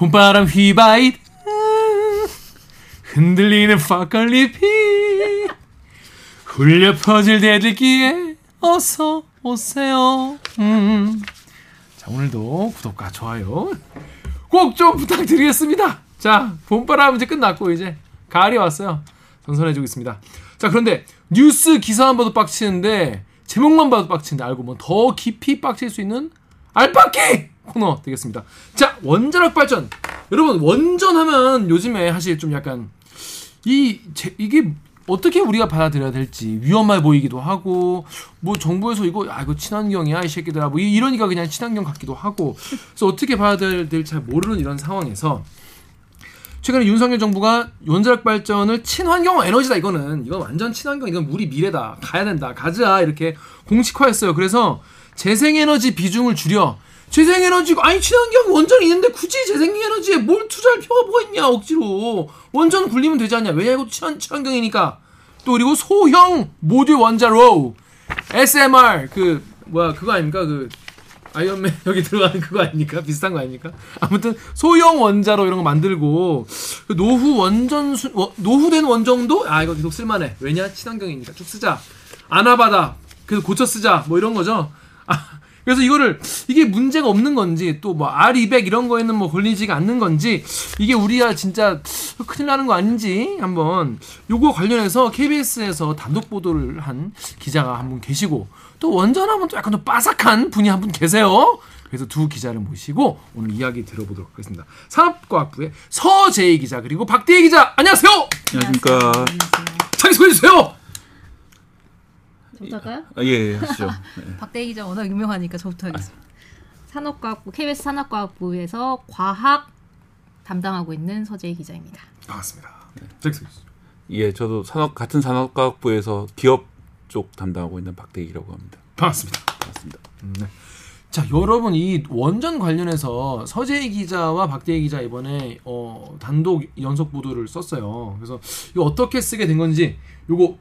봄바람 휘바이 흔들리는 파칼리피 hul려 퍼질 대들기에 어서 오세요. 음. 자 오늘도 구독과 좋아요 꼭 좀 부탁드리겠습니다. 자 봄바람 이제 끝났고 이제 가을이 왔어요. 선선해지고 있습니다. 자 그런데 뉴스 기사만 봐도 빡치는데 제목만 봐도 빡치는데 알고 보면 더 깊이 빡칠 수 있는 알빡기 코너 되겠습니다. 자 원자력 발전. 여러분 원전하면 요즘에 사실 좀 약간 이 제, 이게 어떻게 우리가 받아들여야 될지 위험해 보이기도 하고 뭐 정부에서 이거 아 이거 친환경이야 이 새끼들아 뭐 이- 이러니까 그냥 친환경 같기도 하고. 그래서 어떻게 받아들여야 될지 잘 모르는 이런 상황에서 최근에 윤석열 정부가 원자력 발전을 친환경 에너지다 이거는. 이건 완전 친환경 이건 우리 미래다. 가야 된다. 가자. 이렇게 공식화했어요. 그래서 재생에너지 비중을 줄여 재생에너지가 아니 친환경 원전이 있는데 굳이 재생에너지에 뭘 투자할 필요가 뭐가 있냐 억지로 원전 굴리면 되지 않냐 왜냐 이거 친환, 친환경이니까 또 그리고 소형 모듈 원자로 SMR 그 뭐야 그거 아닙니까 그 아이언맨 여기 들어가는 그거 아닙니까? 비슷한 거 아닙니까? 아무튼 소형 원자로 이런 거 만들고 그 노후 원전 수, 워- 노후된 원전도 아 이거 계속 쓸만해. 왜냐? 친환경이니까 쭉 쓰자. 아나바다 그래서 고쳐 쓰자. 뭐 이런 거죠. 아, 그래서 이거를 이게 문제가 없는 건지 또 뭐 R200 이런 거에는 뭐 걸리지가 않는 건지 이게 우리가 진짜 큰일 나는 거 아닌지 한번 요거 관련해서 KBS에서 단독 보도를 한 기자가 한 분 계시고 또 원전하면 또 약간 좀 빠삭한 분이 한 분 계세요. 그래서 두 기자를 모시고 오늘 이야기 들어보도록 하겠습니다. 산업과학부의 서재희 기자 그리고 박대희 기자 안녕하세요. 안녕하십니까. 자기 소개해 주세요. 저부터 할까요? 아, 예, 예, 하시죠. 박대희 기자 워낙 유명하니까 저부터 하겠습니다. 산업과학부 KBS 산업과학부에서 과학 담당하고 있는 서재희 기자입니다. 반갑습니다. 주세요. 예, 저도 산업 같은 산업과학부에서 기업 쪽 담당하고 있는 박대기라고 합니다. 반갑습니다. 맞습니다. 네. 자, 여러분 이 원전 관련해서 서재희 기자와 박대희 기자 이번에 어, 단독 연속 보도를 썼어요. 그래서 이거 어떻게 쓰게 된 건지 요거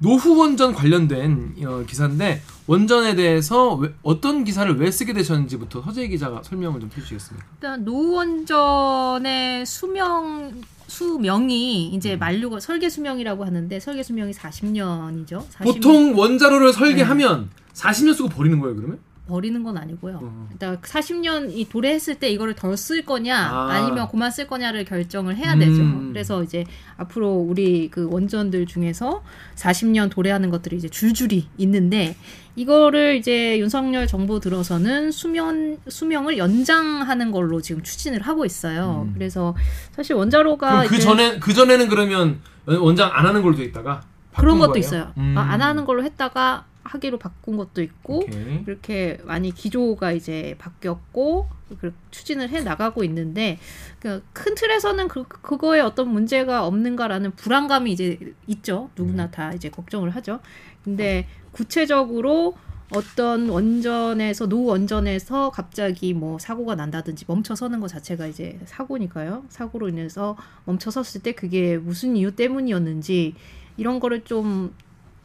노후 원전 관련된 어, 기사인데 원전에 대해서 왜- 어떤 기사를 왜 쓰게 되셨는지부터 서재희 기자가 설명을 좀 해주시겠습니까? 일단 노원전의 수명 수명이 이제 음. 만료가 설계 수명이라고 하는데 설계 수명이 40년이죠. 보통 원자로를 설계하면 40년 쓰고 버리는 거예요, 그러면? 버리는 건 아니고요. 어. 일단 40년 이 도래했을 때 이거를 덜 쓸 거냐 아. 아. 니면 그만 쓸 거냐를 결정을 해야 되죠. 음. 그래서 이제 앞으로 우리 그 원전들 중에서 40년 도래하는 것들이 이제 줄줄이 있는데 이거를 이제 윤석열 정부 들어서는 수명 수명을 연장하는 걸로 지금 추진을 하고 있어요. 음. 그래서 사실 원자로가 그 전에 그 전에는 그러면 원장 안 하는 걸로 돼 있다가 그런 것도 거예요? 있어요. 음. 아, 안 하는 걸로 했다가 하기로 바꾼 것도 있고 오케이. 이렇게 많이 기조가 이제 바뀌었고 그 추진을 해 나가고 있는데 그큰 틀에서는 그 그거에 어떤 문제가 없는가라는 불안감이 이제 있죠. 누구나 네. 다 이제 걱정을 하죠. 근데 구체적으로 어떤 원전에서 노 원전에서 갑자기 뭐 사고가 난다든지 멈춰 서는 것 자체가 이제 사고니까요. 사고로 인해서 멈춰 섰을 때 그게 무슨 이유 때문이었는지 이런 거를 좀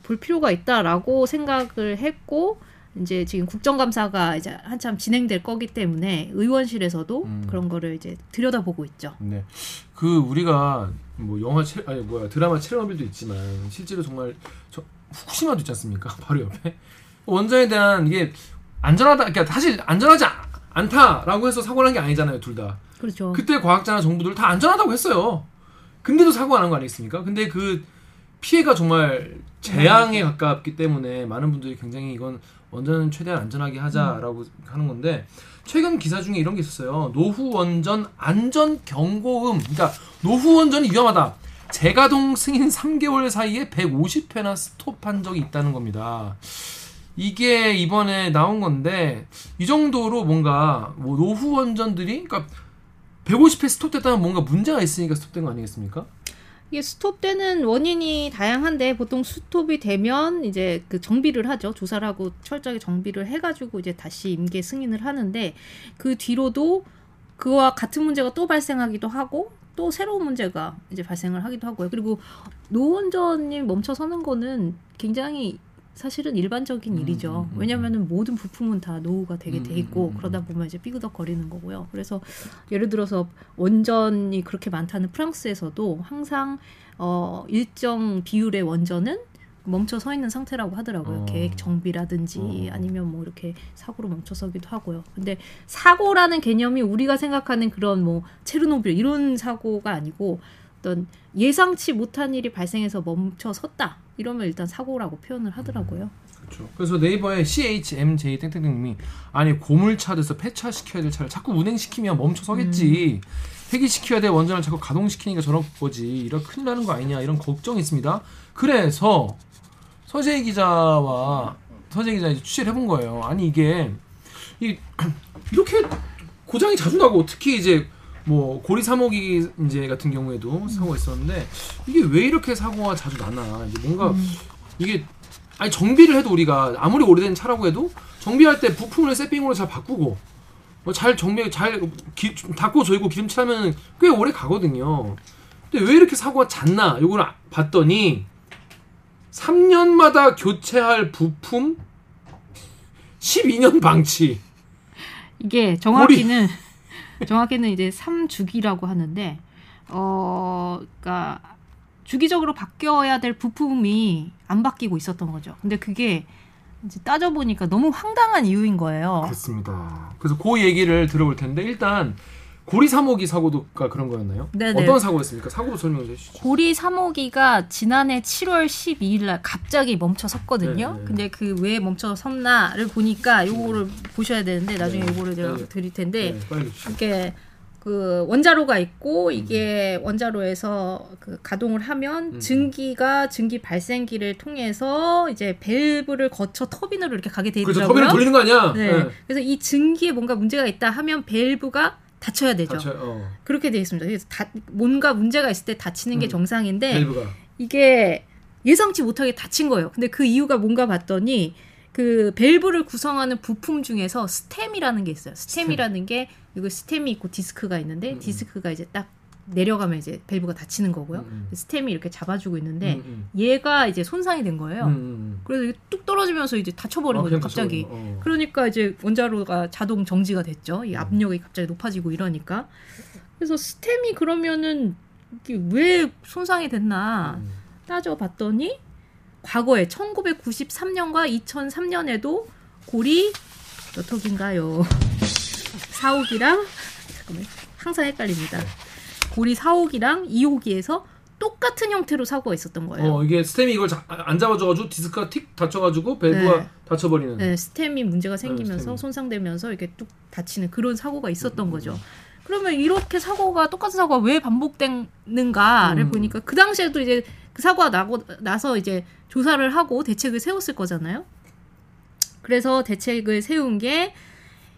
볼 필요가 있다라고 생각을 했고 이제 지금 국정감사가 이제 한참 진행될 거기 때문에 의원실에서도 음. 그런 거를 이제 들여다보고 있죠. 네. 그 우리가 뭐 영화 체 아니 뭐야 드라마 체르노빌도 있지만 실제로 정말 저 후쿠시마도 있지 않습니까? 바로 옆에 원전에 대한 이게 안전하다 그러니까 사실 안전하지 아- 않다라고 해서 사고 난 게 아니잖아요, 둘 다. 그렇죠. 그때 과학자나 정부들 다 안전하다고 했어요. 근데도 사고가 난거 아니겠습니까? 근데 그 피해가 정말 재앙에 가깝기 때문에 많은 분들이 굉장히 이건 원전은 최대한 안전하게 하자라고 하는 건데 최근 기사 중에 이런 게 있었어요. 노후 원전 안전 경고음. 그러니까 노후 원전이 위험하다. 재가동 승인 3개월 사이에 150회나 스톱한 적이 있다는 겁니다. 이게 이번에 나온 건데 이 정도로 뭔가 뭐 노후 원전들이 그러니까 150회 스톱됐다면 뭔가 문제가 있으니까 스톱된 거 아니겠습니까? 이게 스톱되는 원인이 다양한데 보통 스톱이 되면 이제 그 정비를 하죠. 조사를 하고 철저하게 정비를 해가지고 이제 다시 임계 승인을 하는데 그 뒤로도 그와 같은 문제가 또 발생하기도 하고 또 새로운 문제가 이제 발생을 하기도 하고요. 그리고 노원전이 멈춰서는 거는 굉장히 사실은 일반적인 음, 일이죠. 음, 음, 왜냐하면 모든 부품은 다 노후가 되게 돼 음, 있고 음, 음, 그러다 보면 이제 삐그덕거리는 거고요. 그래서 예를 들어서 원전이 그렇게 많다는 프랑스에서도 항상 어 일정 비율의 원전은 멈춰 서 있는 상태라고 하더라고요. 어. 계획 정비라든지 어. 아니면 뭐 이렇게 사고로 멈춰 서기도 하고요. 근데 사고라는 개념이 우리가 생각하는 그런 뭐 체르노빌 이런 사고가 아니고 어떤 예상치 못한 일이 발생해서 멈춰 섰다. 이러면 일단 사고라고 표현을 하더라고요. 그렇죠. 그래서 네이버에 CHMJ 땡땡땡님이 아니 고물차돼서 폐차시켜야 될 차를 자꾸 운행시키면 멈춰 서겠지. 폐기시켜야 될 원전을 자꾸 가동시키니까 저런 거지. 이런 큰일 나는 거 아니냐 이런 걱정이 있습니다. 그래서 서재 기자와 서재 기자 이제 취재를 해본 거예요. 아니 이게 이 이렇게 고장이 자주 나고 특히 이제 뭐 고리 사모기 이제 같은 경우에도 사고가 있었는데 이게 왜 이렇게 사고가 자주 나나 이제 뭔가 이게 아니 정비를 해도 우리가 아무리 오래된 차라고 해도 정비할 때 부품을 세핑으로 잘 바꾸고 뭐 잘 정비 잘 기, 닦고 조이고 기름 칠하면 꽤 오래 가거든요. 근데 왜 이렇게 사고가 잦나? 요걸 아- 봤더니 3년마다 교체할 부품 12년 방치. 이게 정확히는 정확히는 이제 3주기라고 하는데 어 그러니까 주기적으로 바뀌어야 될 부품이 안 바뀌고 있었던 거죠. 근데 그게 이제 따져 보니까 너무 황당한 이유인 거예요. 그렇습니다. 그래서 그 얘기를 들어볼 텐데 일단 고리 사모기 사고도가 그런 거였나요? 네네. 어떤 사고였습니까? 사고 설명해 주시죠. 고리 3호기가 지난해 7월 12일 날 갑자기 멈춰 섰거든요. 네, 네. 근데 그 왜 멈춰 섰나를 보니까 요거를 보셔야 되는데 나중에 네. 요거를 제가 네. 드릴 텐데 네. 이게 그 원자로가 있고 이게 원자로에서 그 가동을 하면 음. 증기가 증기 발생기를 통해서 이제 밸브를 거쳐 터빈으로 이렇게 가게 돼 그렇죠. 터빈을 돌리는 거 아니야? 네. 그래서 이 증기에 뭔가 문제가 있다 하면 밸브가 닫혀야 되죠. 닫혀요. 어. 그렇게 돼 있습니다. 그래서 다, 뭔가 문제가 있을 때 닫히는 게 음. 정상인데 밸브가. 이게 예상치 못하게 닫힌 거예요. 근데 그 이유가 뭔가 봤더니 그 밸브를 구성하는 부품 중에서 stem이라는 게 있어요. stem이라는 게 이거 stem이 있고 디스크가 있는데 음. 디스크가 이제 딱 내려가면 이제 밸브가 닫히는 거고요. 음, 음. stem이 이렇게 잡아주고 있는데 음, 음. 얘가 이제 손상이 된 거예요. 음, 음. 그래서 뚝 떨어지면서 이제 닫혀버린 아, 거죠. 갑자기. 닫혀버린 거. 어. 그러니까 이제 원자로가 자동 정지가 됐죠. 음. 이 압력이 갑자기 높아지고 이러니까. 그래서 스템이 그러면은 이게 왜 손상이 됐나 음. 따져봤더니 과거에 1993년과 2003년에도 고리 몇 톡인가요? 4호기랑 잠깐만 항상 헷갈립니다. 고리 4호기랑 2호기에서 똑같은 형태로 사고가 있었던 거예요. 어 이게 스템이 이걸 자- 안 잡아줘가지고 디스크가 틱 닫혀가지고 밸브가 네. 닫혀버리는. 네, 스템이 문제가 생기면서 스템이. 손상되면서 이렇게 뚝 다치는 그런 사고가 있었던 음, 거죠. 그러면 이렇게 사고가 똑같은 사고가 왜 반복되는가를 음. 보니까 그 당시에도 이제 그 사고가 나고 나서 이제 조사를 하고 대책을 세웠을 거잖아요. 그래서 대책을 세운 게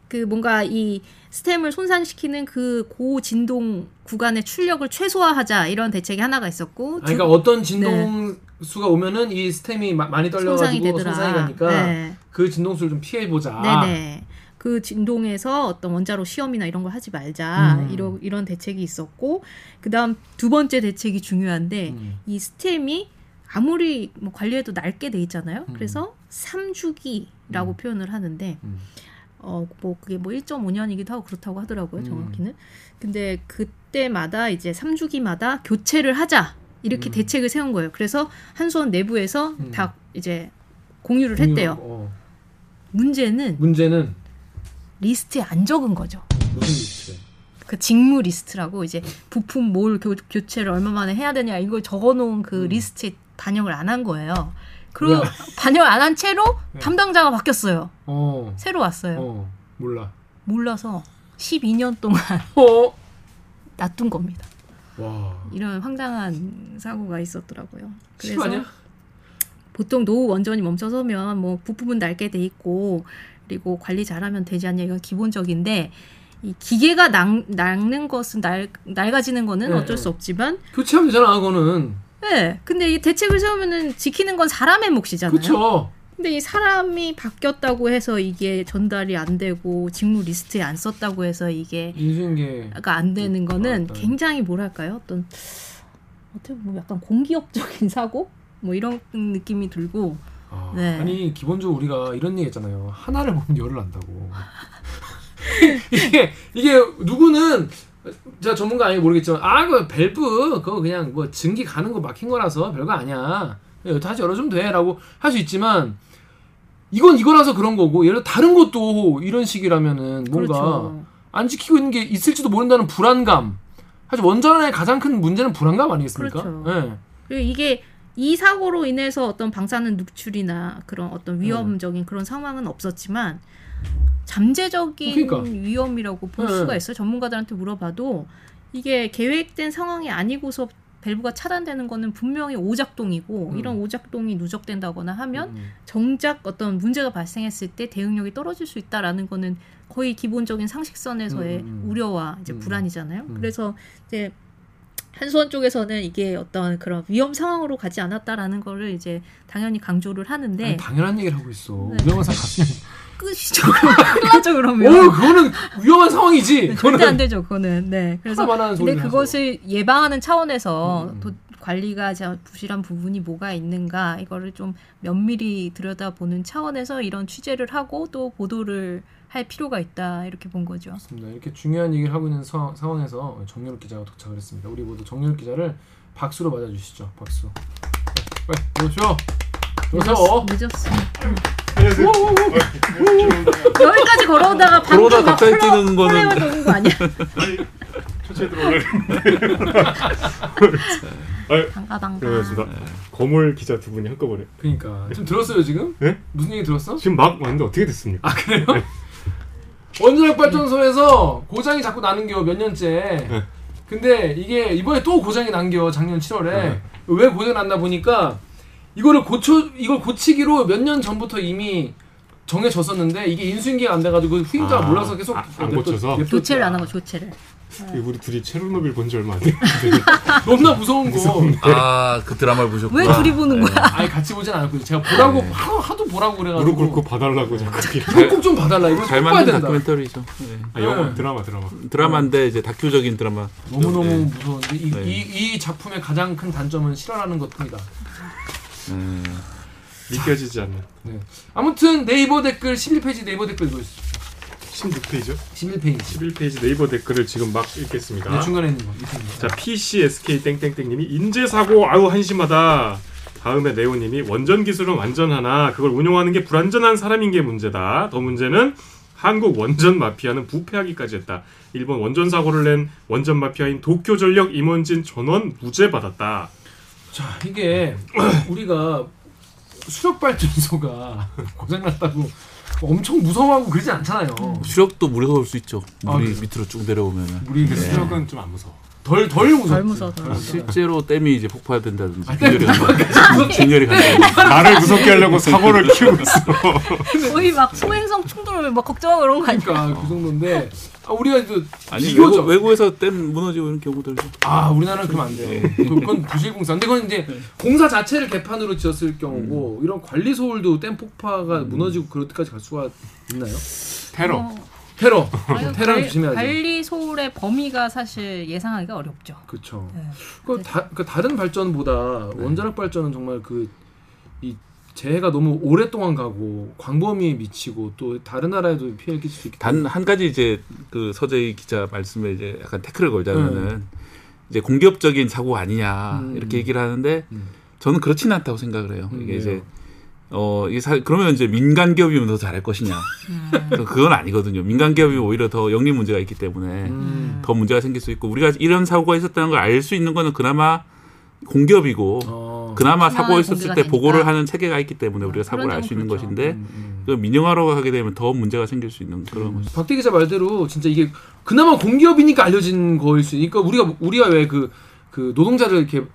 그 뭔가 이 스템을 손상시키는 그 고진동 구간의 출력을 최소화하자 이런 대책이 하나가 있었고 아니, 그러니까 어떤 진동 수가 오면은 이 스템이 마- 많이 네. 손상이 떨려가지고 되더라. 손상이 가니까 네. 그 진동수를 좀 피해 보자. 네네. 그 진동에서 어떤 원자로 시험이나 이런 걸 하지 말자 음. 이런 이런 대책이 있었고 그다음 두 번째 대책이 중요한데 음. 이 스템이 아무리 뭐 관리해도 낡게 돼 있잖아요. 음. 그래서 3주기라고 음. 표현을 하는데 음. 어 뭐 그게 뭐 1.5년이기도 하고 그렇다고 하더라고요. 음. 정확히는. 근데 그때마다 이제 3주기마다 교체를 하자. 이렇게 음. 대책을 세운 거예요. 그래서 한수원 내부에서 음. 다 이제 공유를 했대요. 어. 문제는 문제는 리스트에 안 적은 거죠. 무슨 리스트? 그 직무 리스트라고 이제 부품 뭘 교, 교체를 얼마 만에 해야 되냐 이걸 적어 놓은 그 음. 리스트에 반영을 안 한 거예요. 그리고 왜? 반영 안한 채로 네. 담당자가 바뀌었어요. 어. 새로 왔어요. 어. 몰라. 몰라서 12년 동안 어. 놔둔 겁니다. 와. 이런 황당한 사고가 있었더라고요. 그래서? 보통 노후 원전이 멈춰서면 뭐 부품은 낡게 돼 있고 그리고 관리 잘하면 되지 않냐 이건 기본적인데 이 기계가 낡, 는 것은 낡, 낡아지는 거는 네, 어쩔 네. 수 없지만 교체하면 되잖아, 그거는. 네 근데 이 대책을 세우면은 지키는 건 사람의 몫이잖아요. 그쵸. 근데 이 사람이 바뀌었다고 해서 이게 전달이 안 되고 직무 리스트에 안 썼다고 해서 이게 인수인계. 안 되는 거는. 굉장히 뭐랄까요 어떤 어떻게 보면 약간 공기업적인 사고 뭐 이런 느낌이 들고 아, 네. 아니 기본적으로 우리가 이런 얘기 했잖아요. 하나를 보면 열을 난다고. 이게 이게 누구는 제가 전문가 아니고 모르겠지만 아 그 밸브 그거 그냥 뭐 증기 가는 거 막힌 거라서 별거 아니야. 그냥 다시 열어주면 돼라고 할 수 있지만 이건 이거라서 그런 거고 예를 들어 다른 것도 이런 식이라면은 뭔가 그렇죠. 안 지키고 있는 게 있을지도 모른다는 불안감. 사실 원전의 가장 큰 문제는 불안감 아니겠습니까? 그렇죠. 예. 그리고 이게 이 사고로 인해서 어떤 방사능 누출이나 그런 어떤 위험적인 그런 상황은 없었지만 잠재적인 그러니까. 위험이라고 볼 네. 수가 있어요. 전문가들한테 물어봐도 이게 계획된 상황이 아니고서 밸브가 차단되는 거는 분명히 오작동이고 음. 이런 오작동이 누적된다거나 하면 음. 정작 어떤 문제가 발생했을 때 대응력이 떨어질 수 있다라는 거는 거의 기본적인 상식선에서의 음, 음. 우려와 이제 음. 불안이잖아요. 음. 그래서 이제 한수원 쪽에서는 이게 어떤 그런 위험 상황으로 가지 않았다라는 거를 이제 당연히 강조를 하는데 아니, 당연한 얘기를 하고 있어. 네. 위험한 상황. 끝이죠. 큰일 나죠 그러면. 어, 그거는 위험한 상황이지. 네, 그거는 절대 안 되죠 그거는. 네. 그래서 근데 그것을 예방하는 차원에서 음, 음. 도- 관리가 자- 부실한 부분이 뭐가 있는가 이거를 좀 면밀히 들여다보는 차원에서 이런 취재를 하고 또 보도를 할 필요가 있다 이렇게 본 거죠. 맞습니다. 이렇게 중요한 얘기를 하고 있는 사- 상황에서 정유럽 기자가 도착을 했습니다. 우리 모두 정유럽 기자를 박수로 맞아주시죠. 박수. 네, 오셔. 들어서. 늦었어. 안녕하세요. 여기까지 걸어오다가 방금 걸어오다가 막 뛰는 거는- 오는 거 아니야? 들어오려고 아, 반가 반가. 거물 기자 두 분이 한꺼번에. 그러니까 지금 들었어요 지금? 네? 무슨 얘기 들었어? 지금 막 왔는데 어떻게 됐습니까? 아 그래요? 원자력 발전소에서 고장이 자꾸 나는 겨 몇 년째. 네. 근데 이게 이번에 또 고장이 난겨 작년 7월에 네. 왜 고장 났나 보니까 이거를 고쳐 이걸 고치기로 몇 년 전부터 이미 정해졌었는데 이게 인수인계가 안 돼가지고 후임자가 아, 몰라서 계속 아, 안 고쳐서? 교체를 안한거 조체를. 우리 둘이 체르노빌 본 지 얼마 안 됐는데. 너무나 무서운 거. 아, 그 드라마를 보셨구나. 왜 둘이 보는 거야? 아니 같이 보진 않았고 제가 보라고 네. 하도, 하도 보라고 무릎 그래가지고 꿇고 봐달라고 자꾸. 그거 꼭좀 봐달라 이거 잘 만든 된다. 다큐멘터리죠. 네. 아, 영화, 네. 드라마, 드라마. 드라마인데 이제 다큐적인 드라마. 너무 너무 네. 무서운데 이, 네. 이, 이 작품의 가장 큰 단점은 실화라는 것뿐이다. 네. 믿겨지지 않는. 네. 아무튼 네이버 댓글 11페이지 네이버 댓글 보시죠. 16페이지요? 11페이지. 11페이지 네이버 댓글을 지금 막 읽겠습니다. 네, 중간에 있는 거. 밑에 있는 거. 자, PCSK 땡땡땡님이 인재 사고 아우 한심하다. 다음에 네오님이 원전 기술은 완전하나 그걸 운용하는 게 불완전한 사람인 게 문제다. 더 문제는 한국 원전 마피아는 부패하기까지 했다. 일본 원전 사고를 낸 원전 마피아인 도쿄 전력 임원진 전원 무죄 받았다. 자 이게 우리가 수력 발전소가 고장났다고 엄청 무서워하고 그러지 않잖아요. 수력도 무서울 수 있죠. 물이 아, 그래요? 밑으로 쭉 내려오면은. 우리 그 수력은 좀 안 무서워. 덜, 덜 무서워, 덜 무서워. 실제로 댐이 이제 폭파된다든지 아, 균열이 간다든지 균열이 간다든지 나를 무섭게 하려고 사고를 키우고 있어. 거의 막 소행성 충돌을 막 걱정하고 그런 거 아니야? 그러니까 그 정도인데 아, 우리가 또 아니 비교죠. 외국, 외국에서 댐 무너지고 이런 경우들도 아 우리나라는 그러면 안 돼요. 그건 부실공사. 근데 그건 이제 공사 자체를 개판으로 지었을 경우고 이런 관리 소홀도 댐 폭파가 무너지고 그럴 때까지 갈 수가 있나요? 테러. 어, 테러. 관- 조심해야죠. 관리 소홀의 범위가 사실 예상하기가 어렵죠. 그렇죠. 네. 그, 다, 그 다른 발전보다 원자력 발전은 정말 그 이 재해가 너무 오랫동안 가고 광범위에 미치고 또 다른 나라에도 피해를 끼칠 수 있기 단 한 가지 이제 그 서재희 기자 말씀에 이제 약간 태클을 걸자면은 이제 공기업적인 사고 아니냐 음. 이렇게 얘기를 하는데 음. 저는 그렇지는 않다고 생각을 해요. 음, 이게 왜요? 이제 어 이게 사, 그러면 이제 민간 기업이면 더 잘할 것이냐? 음. 그건 아니거든요. 민간 기업이 오히려 더 영리 문제가 있기 때문에 음. 더 문제가 생길 수 있고 우리가 이런 사고가 있었다는 걸 알 수 있는 거는 그나마 공기업이고 어. 그나마 사고가 있었을 때 되니까. 보고를 하는 체계가 있기 때문에 우리가 음, 사고를 알 수 있는 그렇죠. 것인데 음, 음. 그 민영화로 하게 되면 더 문제가 생길 수 있는 그런 음. 박대 기자 말대로 진짜 이게 그나마 공기업이니까 알려진 거일 수 있으니까 우리가 우리가 왜그 그 노동자를 이렇게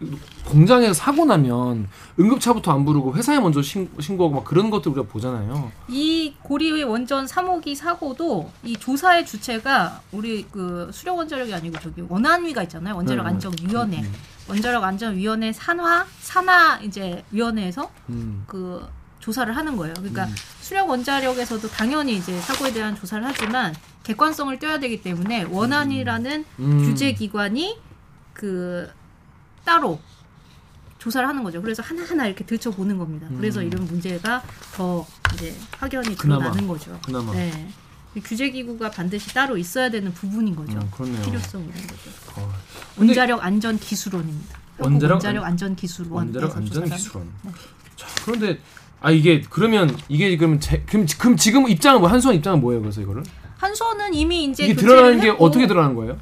공장에서 사고 나면 응급차부터 안 부르고 회사에 먼저 신, 신고하고 막 그런 것들 우리가 보잖아요. 이 고리의 원전 3호기 사고도 이 조사의 주체가 우리 그 수력 원자력이 아니고 저기 원안위가 있잖아요. 원자력 네. 안전 위원회. 원자력 안전 위원회 산하 산하 이제 위원회에서 음. 그 조사를 하는 거예요. 그러니까 수력 원자력에서도 당연히 이제 사고에 대한 조사를 하지만 객관성을 떼야 되기 때문에 원안이라는 음. 규제 기관이 그 따로 조사를 하는 거죠. 그래서 하나하나 이렇게 들춰보는 겁니다. 그래서 이런 문제가 더 이제 확연히 음. 그나마. 드러나는 거죠. 그나마. 네. 이 규제 기구가 반드시 따로 있어야 되는 부분인 거죠. 음, 그렇네요. 필요성이 있는 거죠. 어, 원자력 안전 기술원입니다. 원자력 원자력 안전 기술원. 원자력 안전 기술원. 자, 그런데 아 이게 그러면 이게 그럼 제, 그럼, 그럼 지금 입장은 뭐 한수원 입장은 뭐예요? 그래서 이거를 한수원은 이미 이제 이게 드러나는 게 어떻게 드러나는 거예요?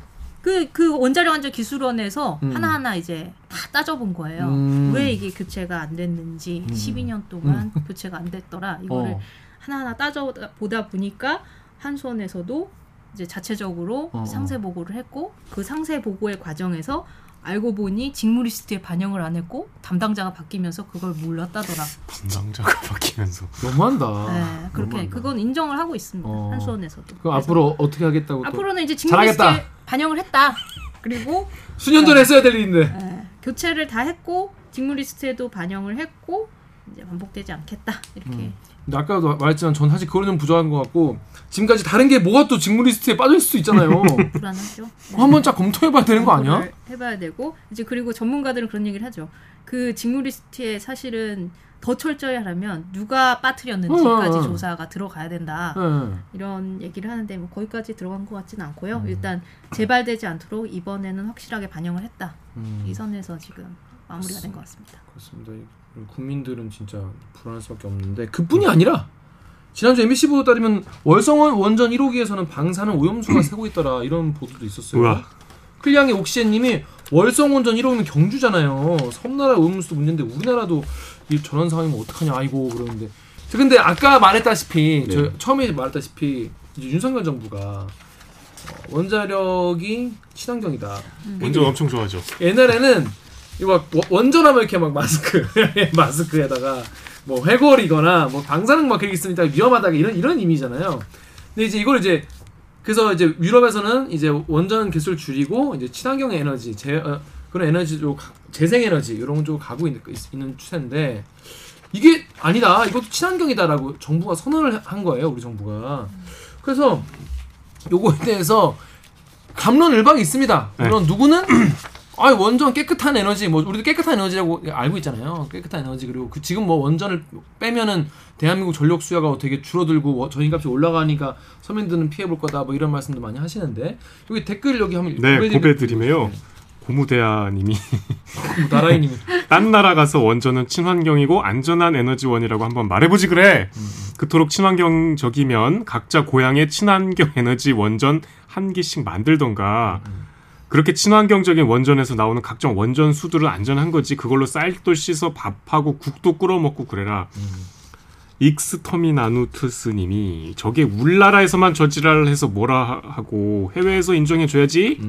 그, 그 원자력 안전 기술원에서 음. 하나하나 이제 다 따져본 거예요. 음. 왜 이게 교체가 안 됐는지 12년 동안 교체가 안 됐더라. 이거를 어. 하나하나 따져보다 보니까 한수원에서도 이제 자체적으로 어, 어. 상세 보고를 했고 그 상세 보고의 과정에서 알고 보니 직무 리스트에 반영을 안 했고 담당자가 바뀌면서 그걸 몰랐다더라. 담당자가 바뀌면서 너무한다. 네, 그렇게 너무한다. 그건 인정을 하고 있습니다. 어. 한수원에서도. 그럼 앞으로 어떻게 하겠다고 또 앞으로는 이제 직무 잘하겠다. 리스트에 반영을 했다. 그리고 수년 전에 했어야 될 일인데 예, 교체를 다 했고 직무 리스트에도 반영을 했고 이제 반복되지 않겠다 이렇게 음. 근데 아까도 말했지만 전 사실 그거는 좀 부족한 것 같고 지금까지 다른 게 뭐가 또 직무 리스트에 있을 수 있잖아요. 불안하죠. 네. 그거 한번 쫙 검토해봐야 되는 거 아니야? 해봐야 되고 이제 그리고 전문가들은 그런 얘기를 하죠. 그 직무 리스트에 사실은 더 철저히 하려면 누가 빠뜨렸는지까지 어, 어. 조사가 들어가야 된다. 네. 이런 얘기를 하는데 뭐 거기까지 들어간 것 같지는 않고요. 음. 일단 재발되지 않도록 이번에는 확실하게 반영을 했다. 음. 이 선에서 지금 마무리가 된 것 같습니다. 그렇습니다. 이 국민들은 진짜 불안할 수밖에 없는데 그뿐이 아니라 지난주 MBC 보도 따르면 월성원 원전 1호기에서는 방사능 오염수가 새고 있더라 이런 보도도 있었어요. 우와. 클리앙의 옥시엔님이 월성 원전 1호기면 경주잖아요. 섬나라 오염수도 문제인데 우리나라도 이 저런 상황이면 어떡하냐 아이고 그러는데 저 근데 아까 말했다시피 네. 저 처음에 말했다시피 이제 윤석열 정부가 어, 원자력이 친환경이다. 원전 엄청 좋아하죠. 옛날에는 이거 막 원- 원전하면 이렇게 막 마스크 마스크에다가 뭐 회골이거나 뭐 방사능 막 그렇게 있으니까 위험하다 이런 이런 의미잖아요. 근데 이제 이걸 이제 그래서 이제 유럽에서는 이제 원전 기술 줄이고 이제 친환경 에너지 재 어, 그런 에너지 쪽 재생 에너지 이런 쪽으로 가고 있는, 있- 있는 추세인데 이게 아니다 이것도 친환경이다라고 정부가 선언을 한 거예요 우리 정부가 그래서 요거에 대해서 감론을박이 있습니다 네. 물론 누구는 아 원전 깨끗한 에너지 뭐 우리도 깨끗한 에너지라고 알고 있잖아요 깨끗한 에너지 그리고 그 지금 뭐 원전을 빼면은 대한민국 전력 수요가 되게 줄어들고 워- 전기값이 올라가니까 서민들은 피해 볼 거다 뭐 이런 말씀도 많이 하시는데 여기 댓글 여기 한번 네, 고배드림에요. 고무대하님이 뭐 나라이님이 딴 나라 가서 원전은 친환경이고 안전한 에너지원이라고 한번 말해보지 그래. 그토록 친환경적이면 각자 고향에 친환경 에너지 원전 한 개씩 만들던가. 그렇게 친환경적인 원전에서 나오는 각종 원전 수들은 안전한 거지. 그걸로 쌀도 씻어 밥하고 국도 끓여 먹고 그래라. 익스터미나누트스님이 저게 울나라에서만 저지랄을 해서 뭐라 하고 해외에서 인정해줘야지.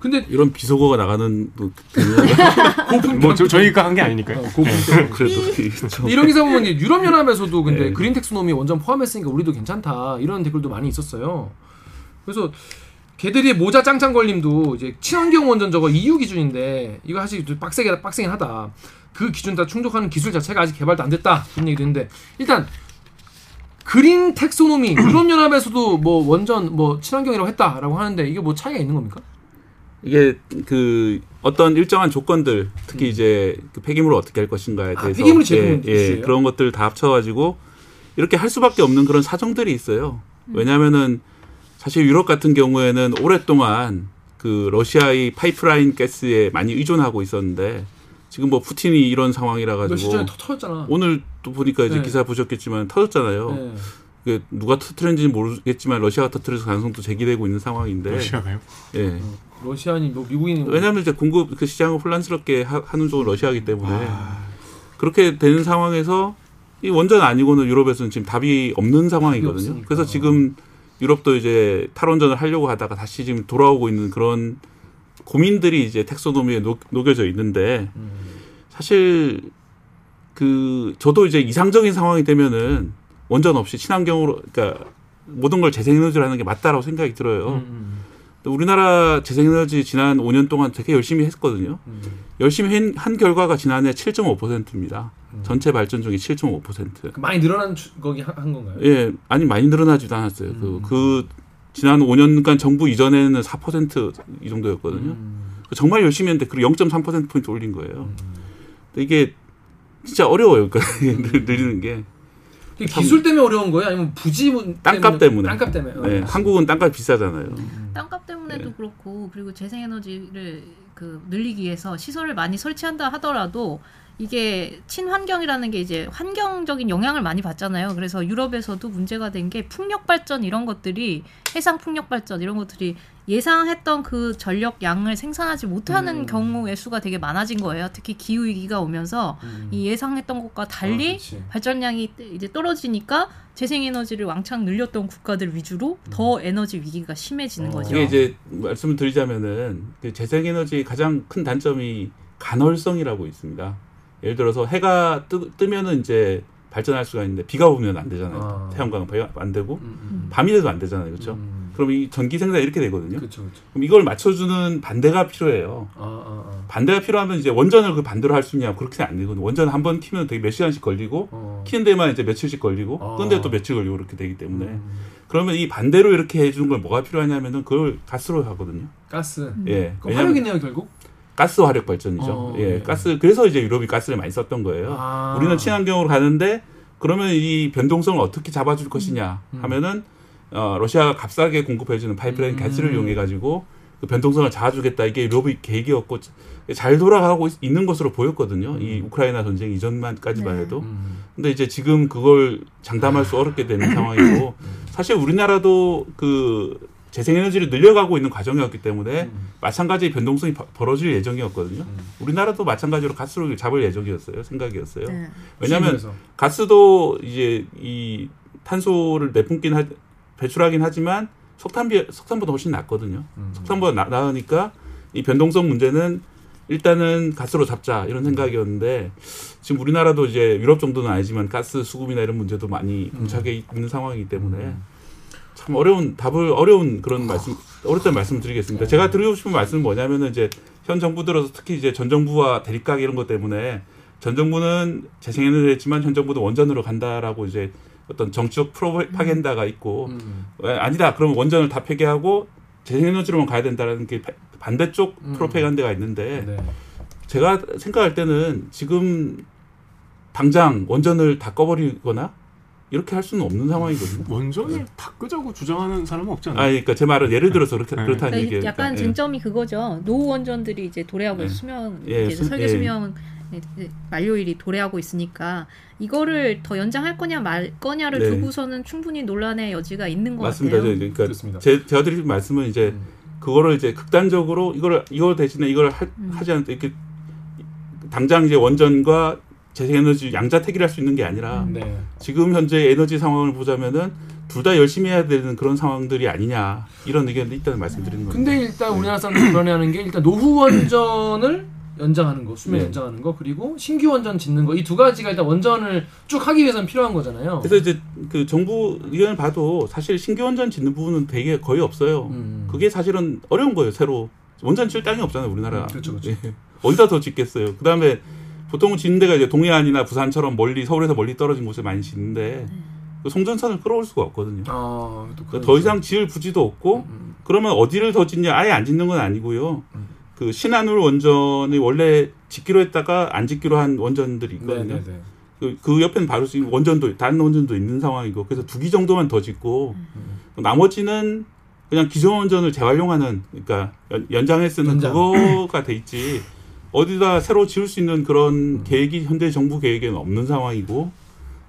근데 이런 비속어가 나가는 또 되는 뭐 저, 저희가 한 게 아니니까요. 어, 고품격 그래도 이좀 이런 기사 보면 유럽 연합에서도 근데 네. green taxonomy 원전 포함했으니까 우리도 괜찮다 이런 댓글도 많이 있었어요. 그래서 걔들이 모자 짱짱걸님도 이제 친환경 원전 저거 EU 기준인데 이거 사실 좀 빡세게 빡세긴 하다. 그 기준 다 충족하는 기술 자체가 아직 개발도 안 됐다 그런 얘기도 있는데 일단 그린 텍소노미 유럽 연합에서도 뭐 원전 뭐 친환경이라고 했다라고 하는데 이게 뭐 차이가 있는 겁니까? 이게 그 어떤 일정한 조건들 특히 이제 그 폐기물을 어떻게 할 것인가에 음. 아, 대해서 폐기물이 제일 예, 예? 그런 것들 다 합쳐가지고 이렇게 할 수밖에 없는 그런 사정들이 있어요. 음. 왜냐하면은 사실 유럽 같은 경우에는 오랫동안 그 러시아의 파이프라인 가스에 많이 의존하고 있었는데 지금 뭐 푸틴이 이런 상황이라 가지고. 오늘 또 보니까 이제 네. 기사 보셨겠지만 터졌잖아요. 네. 그 누가 터트렸는지는 모르겠지만 러시아가 터트려서 가능성도 제기되고 있는 상황인데. 러시아가요? 예. 러시아니 뭐 미국인이 뭐- 왜냐하면 이제 공급 그 시장을 혼란스럽게 하, 는 쪽은 러시아이기 때문에 아. 그렇게 되는 상황에서 이 원전 아니고는 유럽에서는 지금 답이 없는 상황이거든요. 없으니까. 그래서 지금 유럽도 이제 탈원전을 하려고 하다가 다시 지금 돌아오고 있는 그런 고민들이 이제 텍소노미에 녹, 녹여져 있는데 음. 사실 그 저도 이제 이상적인 상황이 되면은 원전 없이 친환경으로 그러니까 모든 걸 재생에너지로 하는 게 맞다라고 생각이 들어요. 음, 또 우리나라 재생에너지 지난 5년 동안 되게 열심히 했거든요. 음, 열심히 한, 한 결과가 지난해 7.5%입니다. 음. 전체 발전 중에 7.5%. 그 많이 늘어난 추- 거기 한, 한 건가요? 예, 아니 많이 늘어나지도 않았어요. 음. 그, 그 지난 5년간 정부 이전에는 4%이 정도였거든요. 음, 정말 열심히 했는데 그0.3% 포인트 올린 거예요. 음. 이게 진짜 어려워요. 그러니까 늘리는 게. 이게 기술 때문에 어려운 거예요? 아니면 부지 땅값 때문에. 땅값 때문에. 어. 네, 한국은 땅값 비싸잖아요. 땅값 때문에도 네. 그렇고 그리고 재생에너지를 그 늘리기 위해서 시설을 많이 설치한다 하더라도 이게 친환경이라는 게 이제 환경적인 영향을 많이 받잖아요. 그래서 유럽에서도 문제가 된 게 풍력 발전 이런 것들이 해상 풍력 발전 이런 것들이 예상했던 그 전력 양을 생산하지 못하는 음. 경우의 수가 되게 많아진 거예요. 특히 기후 위기가 오면서 음. 이 예상했던 것과 아, 달리 그치. 발전량이 이제 떨어지니까 재생 에너지를 왕창 늘렸던 국가들 위주로 더 에너지 위기가 심해지는 어. 거죠. 이게 이제 말씀을 드리자면은 그 재생 에너지 가장 큰 단점이 간헐성이라고 있습니다. 예를 들어서 해가 뜨, 뜨면은 이제 발전할 수가 있는데 비가 오면 안 되잖아요. 아. 태양광 안 되고 음, 음. 밤이 돼도 안 되잖아요. 그렇죠? 음. 그럼 이 전기 생산 이렇게 되거든요. 그렇죠, 그렇죠. 그럼 이걸 맞춰주는 반대가 필요해요. 아, 아, 아. 반대가 필요하면 이제 원전을 그 반대로 할 수 있냐 그렇게 안 되거든요. 원전 한 번 키면 되게 몇 시간씩 걸리고 어. 키는 데만 이제 며칠씩 걸리고 아. 끄는데 또 며칠 걸리고 그렇게 되기 때문에 음. 그러면 이 반대로 이렇게 해주는 걸 뭐가 필요하냐면은 그걸 가스로 하거든요. 가스. 예, 그럼 왜냐면 화력이네요, 결국. 가스 화력 발전이죠. 어, 예, 네. 가스 그래서 이제 유럽이 가스를 많이 썼던 거예요. 아. 우리는 친환경으로 가는데 그러면 이 변동성을 어떻게 잡아줄 것이냐 음. 하면은 어, 러시아가 값싸게 공급해주는 파이프라인 음. 가스를 이용해 가지고 그 변동성을 잡아주겠다 이게 유럽의 계획이었고 잘 돌아가고 있- 있는 것으로 보였거든요. 이 우크라이나 전쟁 이전만까지만 네. 해도. 음. 근데 이제 지금 그걸 장담할 수 어렵게 되는 상황이고 사실 우리나라도 그 재생에너지를 늘려가고 있는 과정이었기 때문에 음. 마찬가지의 변동성이 버- 벌어질 예정이었거든요. 음. 우리나라도 마찬가지로 가스를 잡을 예정이었어요. 생각이었어요. 네. 왜냐하면 수입에서. 가스도 이제 이 탄소를 내뿜긴 하, 배출하긴 하지만 석탄 비 석탄보다 훨씬 낫거든요. 음. 석탄보다 나, 나으니까 이 변동성 문제는 일단은 가스로 잡자 이런 생각이었는데 지금 우리나라도 이제 유럽 정도는 아니지만 가스 수급이나 이런 문제도 많이 봉착해 있는 상황이기 때문에 음. 참 어려운 답을 어려운 그런 말씀 어렵다는 말씀을 드리겠습니다. 네. 제가 드리고 싶은 말씀은 뭐냐면은 이제 현 정부 들어서 특히 이제 전 정부와 대립각 이런 것 때문에 전 정부는 재생에너지를 했지만 현 정부도 원전으로 간다라고 이제 어떤 정치적 프로파겐다가 있고 음. 에, 아니다. 그러면 원전을 다 폐기하고 재생에너지로만 가야 된다라는 게 바- 반대쪽 음. 프로파간다가 있는데 네. 제가 생각할 때는 지금 당장 원전을 다 꺼버리거나 이렇게 할 수는 없는 상황이거든요. 원전을 바꾸자고 주장하는 사람은 없지 않나요? 아, 그러니까 제 말은 예를 들어서 그렇게 네. 그렇다는 그러니까 얘기예요. 약간 그러니까, 예. 쟁점이 그거죠. 노후 원전들이 이제 도래하고 네. 수명 예, 이제 수- 설계 예. 수명 만료일이 도래하고 있으니까 이거를 더 연장할 거냐 말 거냐를 네. 두고서는 충분히 논란의 여지가 있는 것 맞습니다. 같아요. 저- 그러니까 그렇습니다. 제, 제가 드릴 말씀은 이제 음. 그거를 이제 극단적으로 이걸 이거 대신에 이걸 하, 음. 하지 않 이렇게 당장 이제 원전과 재생에너지 양자택일 할 수 있는 게 아니라 음. 네. 지금 현재 에너지 상황을 보자면은 둘 다 열심히 해야 되는 그런 상황들이 아니냐 이런 의견도 있다는 말씀드리는 겁니다. 근데 일단 우리나라 사람들이 불안해하는 게 일단 노후 원전을 연장하는 거, 수명 네. 연장하는 거, 그리고 신규 원전 짓는 거 이 두 가지가 일단 원전을 쭉 하기 위해서는 필요한 거잖아요. 그래서 이제 그 정부 의견을 봐도 사실 신규 원전 짓는 부분은 되게 거의 없어요. 음. 그게 사실은 어려운 거예요. 새로 원전 질 땅이 없잖아요, 우리나라. 음, 그렇죠, 그렇죠. 예. 어디다 더 짓겠어요. 그 다음에 보통 짓는 데가 이제 동해안이나 부산처럼 멀리 서울에서 멀리 떨어진 곳에 많이 짓는데 그 송전선을 끌어올 수가 없거든요. 아, 또 그러니까 더 이상 지을 부지도 없고 음. 그러면 어디를 더 짓냐 아예 안 짓는 건 아니고요. 음. 그 신한울 원전이 원래 짓기로 했다가 안 짓기로 한 원전들이 네, 있거든요. 네, 네. 그, 그 옆에는 바로 지금 원전도 다른 원전도 있는 상황이고 그래서 두 기 정도만 더 짓고 음. 나머지는 그냥 기존 원전을 재활용하는 그러니까 연, 연장해 쓰는 연장. 그거가 돼 있지 어디다 새로 지을 수 있는 그런 음. 계획이 현대 정부 계획에는 없는 상황이고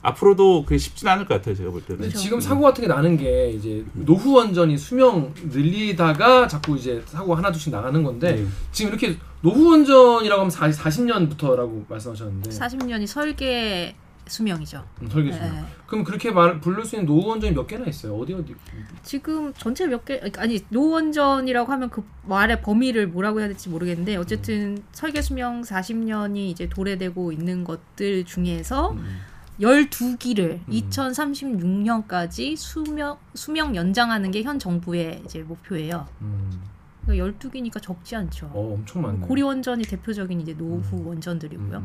앞으로도 그게 쉽진 않을 것 같아요 제가 볼 때는 근데 지금 사고 같은 게 나는 게 이제 노후 원전이 수명 늘리다가 자꾸 이제 사고 하나 둘씩 나가는 건데 네. 지금 이렇게 노후 원전이라고 하면 40, 40년부터라고 말씀하셨는데 40년이 설계 수명이죠. 음, 설계 수명. 네. 그럼 그렇게 말 부를 수 있는 노후 원전이 몇 개나 있어요? 어디 어디? 지금 전체 몇 개, 아니, 노원전이라고 하면 그 말의 범위를 뭐라고 해야 될지 모르겠는데, 어쨌든 설계 수명 40년이 이제 도래되고 있는 것들 중에서 음. 12기를 음. 2036년까지 수명, 수명 연장하는 게 현 정부의 이제 목표예요. 음. 그러니까 12기니까 적지 않죠. 어 엄청 많네. 고리원전이 대표적인 이제 노후 음. 원전들이고요.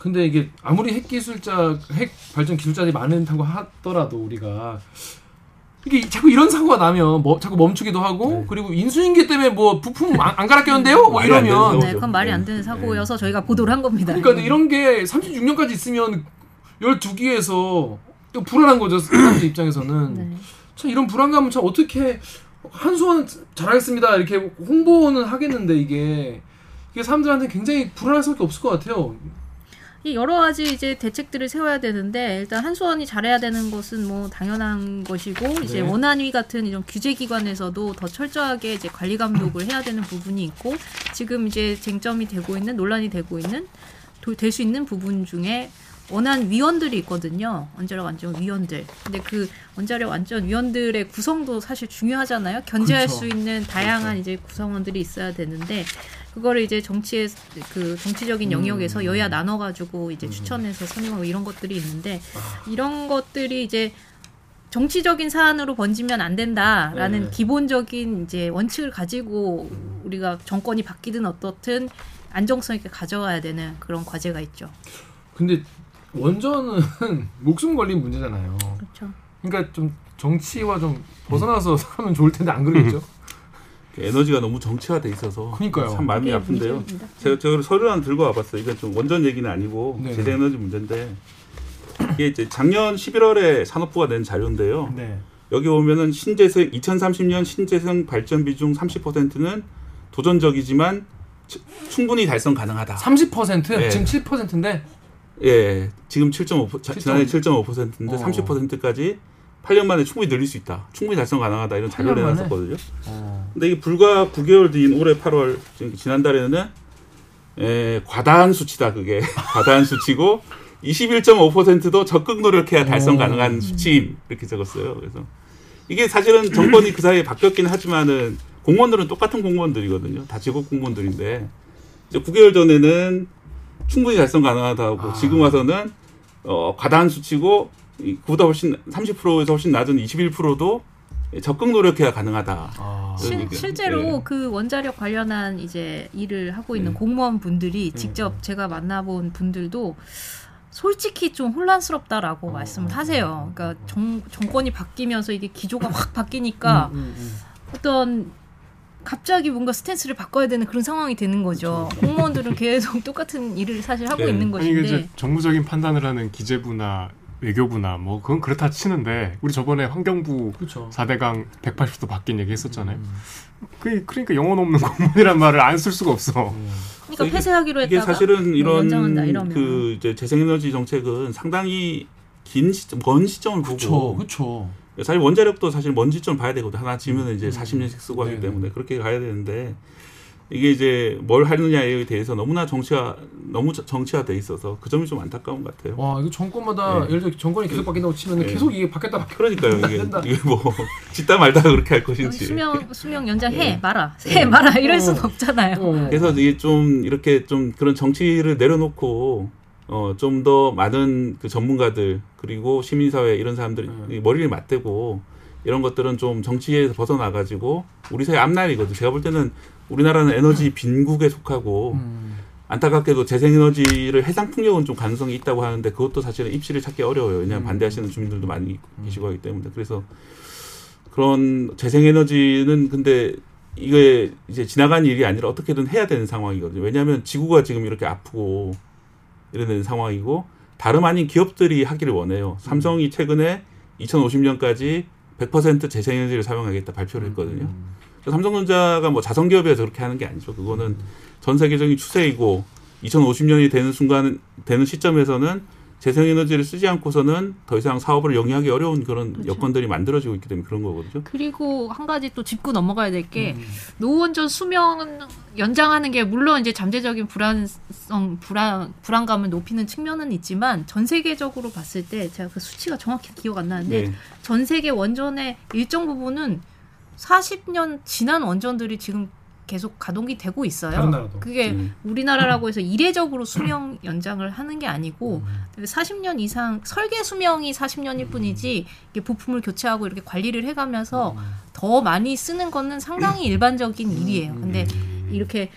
근데 이게 아무리 핵 기술자, 핵 발전 기술자들이 많다고 하더라도 우리가 이게 자꾸 이런 사고가 나면 뭐 자꾸 멈추기도 하고 네. 그리고 인수인계 때문에 뭐 부품 안, 안 갈아 꼈는데요? 뭐 이러면. 네, 그건 말이 안 되는 사고여서 저희가 보도를 한 겁니다. 그러니까 이런 게 36년까지 있으면 12기에서 또 불안한 거죠 사람들 입장에서는 네. 참 이런 불안감은 참 어떻게 한수원 잘하겠습니다 이렇게 홍보는 하겠는데 이게 이게 사람들한테 굉장히 불안할 수밖에 없을 것 같아요. 이 여러 가지 이제 대책들을 세워야 되는데 일단 한수원이 잘해야 되는 것은 뭐 당연한 것이고 이제 네. 원안위 같은 이런 규제 기관에서도 더 철저하게 이제 관리 감독을 해야 되는 부분이 있고 지금 이제 쟁점이 되고 있는 논란이 되고 있는 될 수 있는 부분 중에 원안 위원들이 있거든요. 원자력 안전 위원들. 근데 그 원자력 안전 위원들의 구성도 사실 중요하잖아요. 견제할 그렇죠. 수 있는 다양한 이제 구성원들이 있어야 되는데 그거를 이제 정치의 그 정치적인 영역에서 음. 여야 나눠 가지고 이제 추천해서 선임하고 이런 것들이 있는데 이런 것들이 이제 정치적인 사안으로 번지면 안 된다라는 네. 기본적인 이제 원칙을 가지고 우리가 정권이 바뀌든 어떻든 안정성 있게 가져가야 되는 그런 과제가 있죠. 근데 원전은 목숨 걸린 문제잖아요. 그렇죠. 그러니까 좀 정치와 좀 벗어나서 하면 좋을 텐데 안 그러겠죠? 에너지가 너무 정치화돼 있어서 그러니까요. 참 마음이 그게 아픈데요. 문제입니다. 제가 저를 서류 하나 들고 와봤어요. 이건 좀 원전 얘기는 아니고 네. 재생에너지 문제인데 이게 이제 작년 11월에 산업부가 낸 자료인데요. 네. 여기 보면은 신재생 2030년 신재생 발전 비중 30%는 도전적이지만 치- 충분히 달성 가능하다. 30% 네. 지금 7%인데 예, 지금 7.5 자- 지난해 7.5%인데 어. 30%까지 8년 만에 충분히 늘릴 수 있다. 충분히 달성 가능하다. 이런 자료를 8년 만에? 내놨었거든요. 근데 이게 불과 9개월 뒤인 올해 8월 지금 지난달에는 에, 과다한 수치다 그게 과다한 수치고 21.5%도 적극 노력해야 달성 오. 가능한 수치임 이렇게 적었어요. 그래서 이게 사실은 정권이 그 사이에 바뀌었긴 하지만은 공무원들은 똑같은 공무원들이거든요. 다 직업 공무원들인데 이제 9개월 전에는 충분히 달성 가능하다고 아. 지금 와서는 어, 과다한 수치고 이 그보다 훨씬 30%에서 훨씬 낮은 21%도 적극 노력해야 가능하다. 아, 실, 실제로 예. 그 원자력 관련한 이제 일을 하고 있는 예. 공무원 분들이 직접 제가 만나본 분들도 솔직히 좀 혼란스럽다라고 어, 말씀을 어, 하세요. 그러니까 정, 정권이 바뀌면서 이게 기조가 확 바뀌니까 음, 음, 음. 어떤 갑자기 뭔가 스탠스를 바꿔야 되는 그런 상황이 되는 거죠. 공무원들은 계속 똑같은 일을 사실 하고 네. 있는 아니 것인데 이제 정무적인 판단을 하는 기재부나 외교부나 뭐 그건 그렇다 치는데 우리 저번에 환경부 그렇죠. 4대강 180도 바뀐 얘기 했었잖아요. 음. 그 그러니까 영혼 없는 공무원이란 말을 안 쓸 수가 없어. 그러니까 이게- 폐쇄하기로 이게 했다가 사실은 뭐 이런 그 이제 재생에너지 정책은 상당히 긴 시점, 먼 시점을 그렇죠. 보고 그렇죠. 사실 원자력도 사실 먼 시점 봐야 되거든. 하나 지면 이제 음. 40년씩 쓰고 하기 네네. 때문에 그렇게 가야 되는데 이게 이제 뭘 하느냐에 대해서 너무나 정치화 너무 저- 정치화돼 있어서 그 점이 좀 안타까운 것 같아요. 와 이거 정권마다 네. 예를 들어 정권이 계속 바뀐다고 치면 네. 계속 이게 바뀌었다 바뀌었다 그러니까요. 이게, 된다. 이게 뭐 짓다 말다 그렇게 할 것인지. 수명 수명 연장해 네. 마라 해 마라 이럴 어. 수는 없잖아요. 어. 그래서 이게 좀 이렇게 좀 그런 정치를 내려놓고 어 좀 더 많은 그 전문가들 그리고 시민사회 이런 사람들이 음. 머리를 맞대고 이런 것들은 좀 정치에서 벗어나 가지고 우리 사회 앞날이거든. 제가 볼 때는 우리나라는 에너지 빈국에 속하고 음. 안타깝게도 재생에너지를 해상 풍력은 좀 가능성이 있다고 하는데 그것도 사실은 입지를 찾기 어려워요. 왜냐하면 음. 반대하시는 주민들도 많이 계시고 하기 때문에 그래서 그런 재생에너지는 근데 이게 이제 지나간 일이 아니라 어떻게든 해야 되는 상황이거든요. 왜냐하면 지구가 지금 이렇게 아프고 이러는 상황이고 다름 아닌 기업들이 하기를 원해요. 삼성이 최근에 2050년까지 100% 재생에너지를 사용하겠다 발표를 했거든요. 그래서 삼성전자가 뭐 자선 기업이어서 그렇게 하는 게 아니죠. 그거는 전 세계적인 추세이고 2050년이 되는 순간 되는 시점에서는 재생에너지를 쓰지 않고서는 더 이상 사업을 영위하기 어려운 그런 그렇죠. 여건들이 만들어지고 있기 때문에 그런 거거든요. 그리고 한 가지 또 짚고 넘어가야 될게 음. 노원전 수명 연장하는 게 물론 이제 잠재적인 불안성 불안 불안감을 높이는 측면은 있지만 전 세계적으로 봤을 때 제가 그 수치가 정확히 기억 안 나는데 네. 전 세계 원전의 일정 부분은 40년 지난 원전들이 지금 계속 가동이 되고 있어요. 그게 음. 우리나라라고 해서 이례적으로 수명 연장을 하는 게 아니고 음. 40년 이상 설계 수명이 40년일 뿐이지 이게 부품을 교체하고 이렇게 관리를 해가면서 더 많이 쓰는 거는 상당히 일반적인 일이에요. 근데 이렇게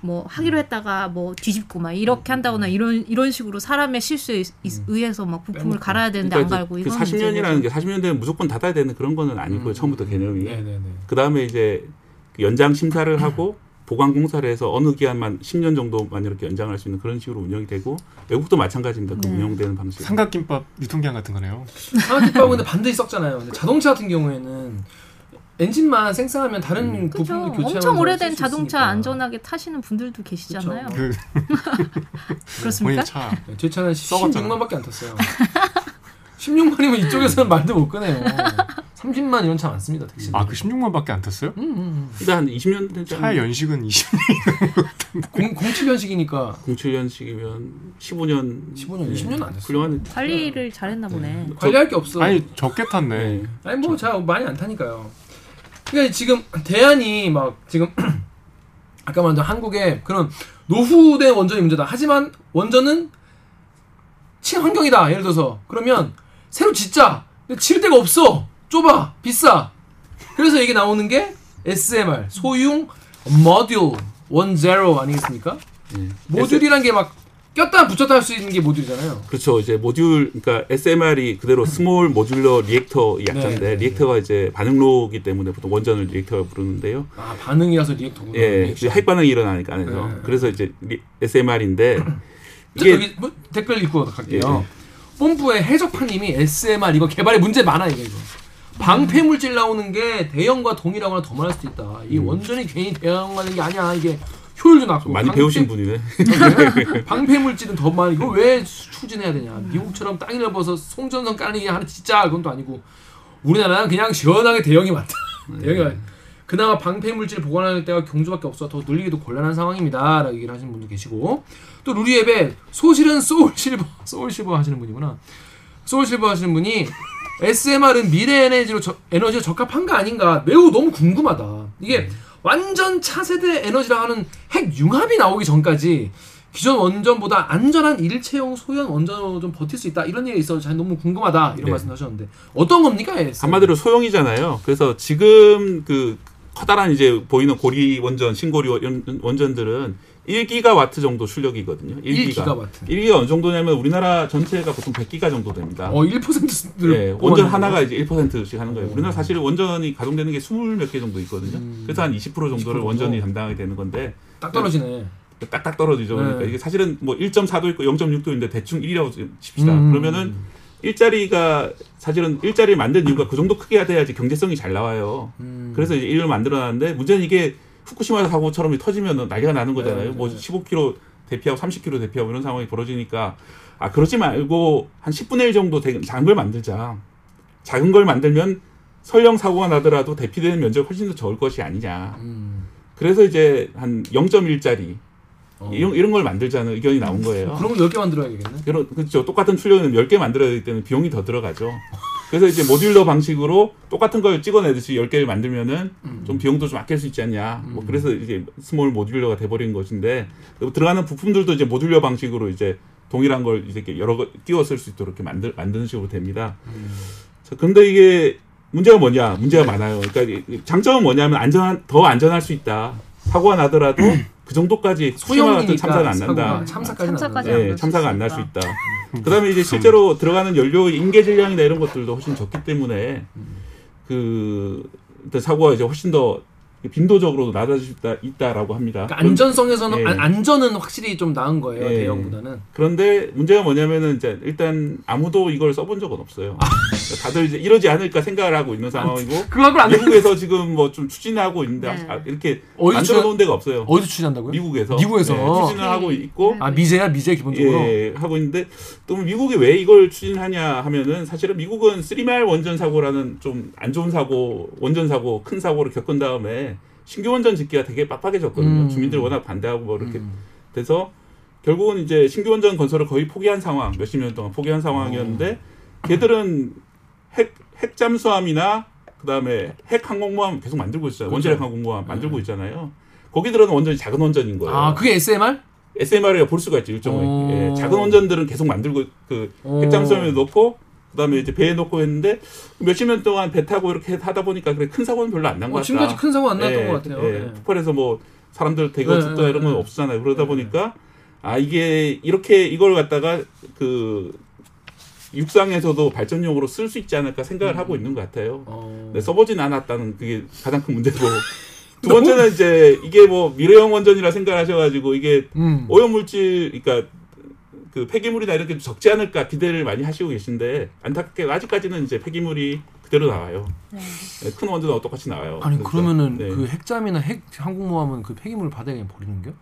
뭐 하기로 했다가 뭐 뒤집고 막 이렇게 한다거나 이런 이런 식으로 사람의 실수에 의- 의해서 막 부품을. 갈아야 되는데 그러니까 안 갈고 그 이건 40년이라는 게 40년 되면 무조건 닫아야 되는 그런 거는 아니고요. 음. 처음부터 개념이. 네네네. 그 다음에 이제 그 연장 심사를 하고 보관 공사를 해서 어느 기한만 10년 정도만 이렇게 연장할 수 있는 그런 식으로 운영이 되고 외국도 마찬가지입니다. 그 네. 운영되는 방식. 삼각김밥 유통기한 같은 거네요. 상하집밥은 근데 반드시 썩잖아요. 근데 자동차 같은 경우에는 엔진만 생산하면 다른 음. 그렇죠. 부품을 교체하면서 엄청 오래된 자동차 있으니까. 안전하게 타시는 분들도 계시잖아요. 그 그렇습니까? 차 네, 제 차는 썩었잖아. 16만밖에 안 탔어요. 16만이면 이쪽에서는 말도 못 꺼내요. 30만 이런 차 많습니다. 택시. 아그 16만밖에 안 탔어요? 음, 음, 근데 한 20년 되지 차의 연식은 20. 음. 공, 07년식이니까 07년식이면 15년 15년, 20년 안 됐어요. 훌륭한 관리를 잘했나 보네. 관리할 게 없어. 아니 적게 탔네. 네. 아니 뭐 자 많이 안 타니까요. 그러니까 지금 대안이 막 지금 아까 말한 한국의 그런 노후된 원전이 문제다. 하지만 원전은 친환경이다. 예를 들어서 그러면 새로 짓자. 근데 지을 데가 없어. 좁아. 비싸. 그래서 이게 나오는 게 SMR 소형 모듈 원자로 아니겠습니까? 네. 모듈이란 게 막 꼈다 붙였다 할 수 있는 게 모듈이잖아요. 그렇죠. 이제 모듈, 그러니까 SMR이 그대로 small modular reactor 약자인데 네, 네, reactor가 이제 반응로기 때문에 보통 원전을 reactor라고 부르는데요. 아 반응이라서 reactor구나. 예, 리액션. 핵 반응이 일어나니까 안에서 네. 그래서 이제 SMR인데 이게 여기 뭐, 댓글 읽고 갈게요. 예. 뽐뿌의 해적파님이 SMR 이거 개발에 문제 많아 이거 이거. 방패 물질 나오는 게 대형과 동일하거나 더 많을 수도 있다. 이 원전이 괜히 대형화된 게 아니야. 이게 효율도 낮고 음. 많이 방패- 배우신 분이네. 방패 물질은 더 많이 이거 왜 수- 추진해야 되냐? 미국처럼 땅이 넓어서 송전선 깔리기 하나 진짜 그건 또 아니고 우리나라는 그냥 시원하게 대형이 많다. 네. 대형이 많. 그나마 방폐 물질 보관할 데가 경주밖에 없어 더 늘리기도 곤란한 상황입니다라고 얘기를 하시는 분도 계시고 또 루리웹에 소실은 소울 실버 소울 실버 하시는 분이구나. 소울 실버 하시는 분이 SMR은 미래 에너지로 저, 에너지로 적합한 거 아닌가 매우 너무 궁금하다. 이게 완전 차세대 에너지라 하는 핵 융합이 나오기 전까지 기존 원전보다 안전한 일체형 소형 원전으로 좀 버틸 수 있다 이런 얘기가 있어서 잘 너무 궁금하다 이런 네. 말씀하셨는데 어떤 겁니까? 한마디로 소형이잖아요. 그래서 지금 그 커다란 이제 보이는 고리 원전, 신고리 원- 원전들은 1기가와트 정도 출력이거든요. 1기가. 1기가와트. 1기가 어느 정도냐면 우리나라 전체가 보통 100기가 정도 됩니다. 어 1%를 예, 원전 하나가 이제 1%씩 하는 거예요. 우리나라 사실 원전이 가동되는 게 20몇 개 정도 있거든요. 음. 그래서 한 20% 정도를 20% 원전이 담당하게 되는 건데 딱 떨어지네. 딱딱 떨어지죠. 그러니까 네. 이게 사실은 뭐 1.4도 있고 0.6도 있는데 대충 1이라고 칩시다. 음. 그러면은 일자리가 사실은 일자리를 만든 이유가 그 정도 크게 돼야지 경제성이 잘 나와요. 음. 그래서 이제 1을 만들어놨는데 문제는 이게 후쿠시마 사고처럼 터지면 난리가 나는 거잖아요. 네, 뭐 네. 15km 대피하고 30km 대피하고 이런 상황이 벌어지니까 아 그러지 말고 한 10분의 1 정도 되- 작은 걸 만들자. 작은 걸 만들면 설령 사고가 나더라도 대피되는 면적이 훨씬 더 적을 것이 아니냐. 음. 그래서 이제 한 0.1짜리 어. 이런 이런 걸 만들자는 의견이 나온 거예요. 걸 10개 만들어야겠네. 그런 그렇죠. 똑같은 출력은 10개 만들어야 되기 때문에 비용이 더 들어가죠. 그래서 이제 modular 방식으로 똑같은 걸 찍어내듯이 10개를 만들면은 음. 좀 비용도 좀 아낄 수 있지 않냐. 뭐 음. 그래서 이제 small modular가 돼버린 것인데 그 들어가는 부품들도 이제 modular 방식으로 이제 동일한 걸 이제 이렇게 여러 거 끼워 쓸 수 있도록 이렇게 만들 만드는 식으로 됩니다. 음. 자, 그런데 이게 문제가 뭐냐? 문제가 많아요. 그러니까 이- 장점은 뭐냐면 안전한 더 안전할 수 있다. 사고가 나더라도 그 정도까지 후쿠시마 같은 참사는 안 사고가 난다. 참사까지 예, 날수 참사가 안 날 수. 있다. 그다음에 이제 실제로 들어가는 연료 인계 질량이나 이런 것들도 훨씬 적기 때문에 그 사고가 이제 훨씬 더 빈도적으로 낮아질 수 있다, 있다라고 합니다. 그러니까 안전성에서는 예. 안- 안전은 확실히 좀 나은 거예요 예. 대형보다는. 그런데 문제가 뭐냐면은 이제 일단 아무도 이걸 써본 적은 없어요. 아. 다들 이제 이러지 않을까 생각을 하고 있는 상황이고 갖고 안 돼. 미국에서 지금 뭐 좀 추진하고 있는데 네. 아, 이렇게 만들어 놓은 데가 없어요. 어디서 추진한다고요? 미국에서 미국에서? 네, 추진을 하고 있고 아 미제야 미제 기본적으로. 예, 하고 있는데 또 미국이 왜 이걸 추진하냐 하면은 사실은 미국은 쓰리마일 원전 사고라는 좀 안 좋은 사고, 원전 사고, 큰 사고를 겪은 다음에 신규 원전 짓기가 되게 빡빡해졌거든요. 음. 주민들이 워낙 반대하고 뭐 이렇게 음. 돼서 결국은 이제 신규 원전 건설을 거의 포기한 상황, 몇십 년 동안 포기한 상황이었는데 걔들은 핵, 핵 잠수함이나 그다음에 핵 항공모함 계속 만들고 있어요. 그렇죠. 원자력 항공모함 만들고 있잖아요. 거기 들어는 원전이 작은 원전인 거예요. 아 그게 SMR? SMR을 볼 수가 있죠 일종의 오. 예, 작은 원전들은 계속 만들고 그 오. 핵잠수함에 넣고 그다음에 이제 배에 넣고 했는데 몇십 년 동안 배 타고 이렇게 하다 보니까 그래 큰 사고는 별로 안 난것 어, 같다. 지금까지 큰 사고 안 났던 예, 것 같아요. 예, 예. 폭발해서 뭐 사람들 대거 네, 죽거나 이런 건 네. 없잖아요. 그러다 네. 보니까 아 이게 이렇게 이걸 갖다가 그 육상에서도 발전용으로 쓸 수 있지 않을까 생각을 음. 하고 있는 것 같아요. 어. 네, 써보진 않았다는 그게 가장 큰 문제고 두 번째는 이제 이게 뭐 미래형 원전이라 생각하셔가지고 이게 음. 오염물질, 그러니까 그 폐기물이나 이런 게 적지 않을까 기대를 많이 하시고 계신데 안타깝게 아직까지는 이제 폐기물이 그대로 나와요. 네. 네, 큰 원전은 똑같이 나와요. 아니 그러니까, 그러면은 네. 그 핵잠이나 핵 항공모함은 그 폐기물 바다에 그냥 버리는 게?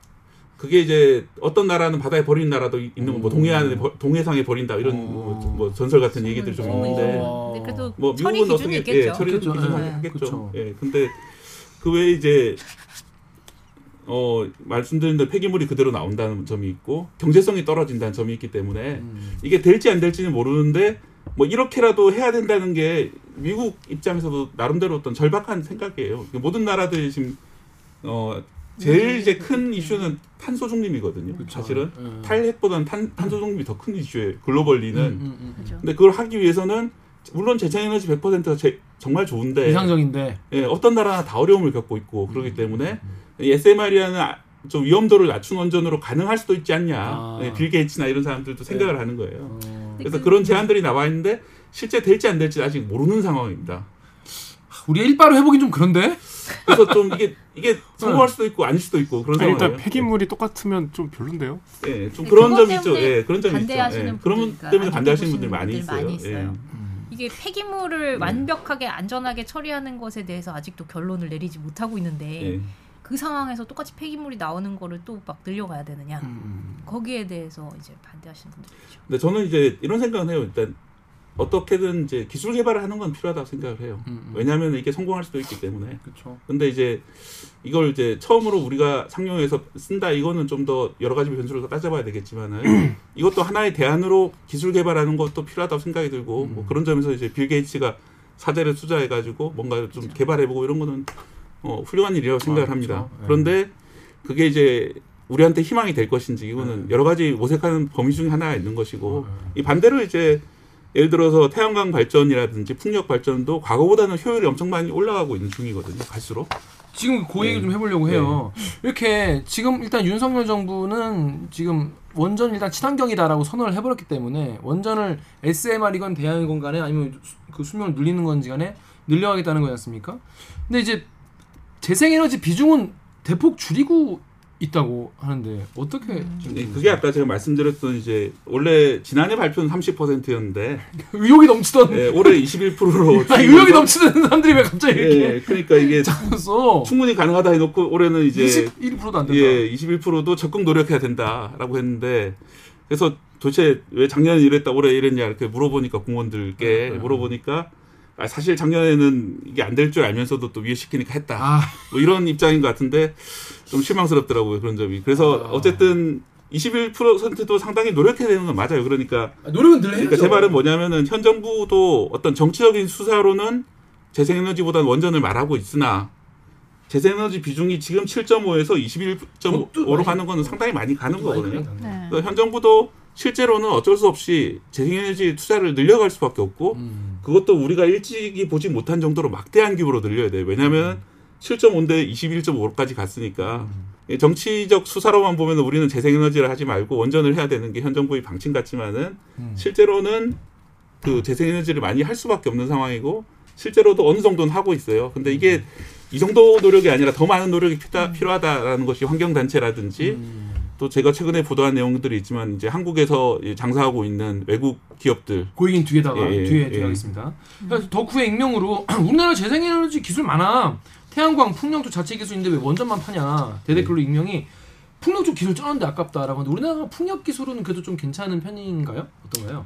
그게 이제 어떤 나라는 바다에 버리는 나라도 있는 거, 뭐 음. 동해안에 버- 동해상에 버린다 이런 어. 뭐, 뭐 전설 같은 얘기들이 좀 있는데 있어요. 근데 그래도 뭐 처리 미국은 기준이 어떻게 있겠죠. 예, 처리도 그렇죠. 기준 예, 하겠죠. 그렇죠. 예, 근데 그 외에 이제 어 말씀드린 대로 폐기물이 그대로 나온다는 점이 있고 경제성이 떨어진다는 점이 있기 때문에 음. 이게 될지 안 될지는 모르는데 뭐 이렇게라도 해야 된다는 게 미국 입장에서도 나름대로 어떤 절박한 생각이에요. 모든 나라들이 지금 어 제일 이제 큰 이슈는 탄소 중립이거든요. 그쵸. 사실은 예. 탈핵보다는 탄, 탄소 중립이 더 큰 이슈예요. 글로벌리는. 음, 음, 음. 그죠. 근데 그걸 하기 위해서는 물론 재생에너지 100%가 제, 정말 좋은데 이상적인데 예, 어떤 나라나 다 어려움을 겪고 있고 그렇기 때문에 이 SMR이라는 아- 좀 위험도를 낮춘 원전으로 가능할 수도 있지 않냐. 아. 예, 빌 게이츠나 이런 사람들도 생각을 하는 거예요. 어. 그래서 그- 그런 제안들이 나와 있는데 실제 될지 안 될지 아직 모르는 상황입니다. 우리 일바로 해보긴 좀 그런데 그래서 좀 이게 이게 성공할 수도 있고 아닐 수도 있고 그런 상황이에요. 일단 폐기물이 똑같으면 좀 별론데요. 예, 예, 좀 근데 그런 점이 있죠. 예, 그런 점이 있죠. 예, 그런 때문에 안 반대하시는 분들이 많이 분들 있어요. 많이 있어요. 예. 이게 폐기물을 완벽하게 안전하게 처리하는 것에 대해서 아직도 결론을 내리지 못하고 있는데 예. 그 상황에서 똑같이 폐기물이 나오는 거를 또 막 늘려가야 되느냐 음. 거기에 대해서 이제 반대하시는 분들이죠. 근데 저는 이제 이런 생각은 해요. 일단 어떻게든 이제 기술 개발을 하는 건 필요하다고 생각을 해요. 음, 음. 왜냐하면 이게 성공할 수도 있기 때문에. 그렇죠. 근데 이제 이걸 이제 처음으로 우리가 상용해서 쓴다 이거는 좀 더 여러 가지 변수를 더 따져봐야 되겠지만은 이것도 하나의 대안으로 기술 개발하는 것도 필요하다고 생각이 들고 뭐 그런 점에서 이제 빌 게이츠가 사대를 투자해가지고 뭔가 좀 개발해보고 이런 거는 어, 훌륭한 일이라고 생각을 아, 합니다. 그렇죠. 네. 그런데 그게 이제 우리한테 희망이 될 것인지 이거는 여러 가지 모색하는 범위 중에 하나가 있는 것이고 이 반대로 이제 예를 들어서 태양광 발전이라든지 풍력 발전도 과거보다는 효율이 엄청 많이 올라가고 있는 중이거든요. 갈수록. 지금 그 얘기 네. 좀 해보려고 해요. 이렇게 지금 일단 윤석열 정부는 지금 원전 일단 친환경이다라고 선언을 해버렸기 때문에 원전을 SMR이건 대양이건 간에 아니면 수- 그 수명을 늘리는 건지 간에 늘려가겠다는 거지 않습니까? 근데 이제 재생에너지 비중은 대폭 줄이고 있다고 하는데 어떻게 지금 네, 그게 아까 제가 말씀드렸던 이제 원래 지난해 발표는 30%였는데 의욕이 넘치던 예, 올해 21%로 아니, 의욕이 넘치는 사람들이 왜 갑자기 이렇게 예, 그러니까 이게 잡았어? 충분히 가능하다 해놓고 올해는 이제 21%도 안 된다. 예, 21%도 적극 노력해야 된다라고 했는데 그래서 도대체 왜 작년에 이랬다 올해 이랬냐 이렇게 물어보니까 공무원들께 네, 네. 물어보니까 아, 사실 작년에는 이게 안 될 줄 알면서도 또 위해시키니까 했다. 아, 뭐 이런 입장인 것 같은데 좀 실망스럽더라고요 그런 점이. 그래서 아. 어쨌든 21%도 상당히 노력해야 되는 건 맞아요. 그러니까 노력은 늘 해야죠. 그러니까 제 말은 뭐냐면은 현 정부도 어떤 정치적인 수사로는 재생에너지보다는 원전을 말하고 있으나 재생에너지 비중이 지금 7.5에서 21.5로 그것도 가는 거는 상당히 많이 가는 거거든요. 네. 현 정부도 실제로는 어쩔 수 없이 재생에너지 투자를 늘려갈 수밖에 없고 음. 그것도 우리가 일찍이 보지 못한 정도로 막대한 규모로 늘려야 돼요. 왜냐하면 7.5인데 21.5까지 갔으니까 예, 정치적 수사로만 보면 우리는 재생에너지를 하지 말고 원전을 해야 되는 게 현 정부의 방침 같지만은 음. 실제로는 그 재생에너지를 많이 할 수밖에 없는 상황이고 실제로도 어느 정도는 하고 있어요. 근데 이게 이 정도 노력이 아니라 더 많은 노력이 필요하, 필요하다라는 것이 환경단체라든지 음. 또 제가 최근에 보도한 내용들이 있지만 이제 한국에서 이 장사하고 있는 외국 기업들 그 얘기는 뒤에다가 예, 예, 뒤에 예. 들어가겠습니다. 그래서 덕후의 익명으로 우리나라 재생에너지 기술 많아. 태양광, 풍력도 자체 기술인데 왜 원전만 파냐. 대댓글로 익명이 풍력 쪽 기술 쩌는데 아깝다라고 하는데 우리나라 풍력 기술은 그래도 좀 괜찮은 편인가요? 어떤가요?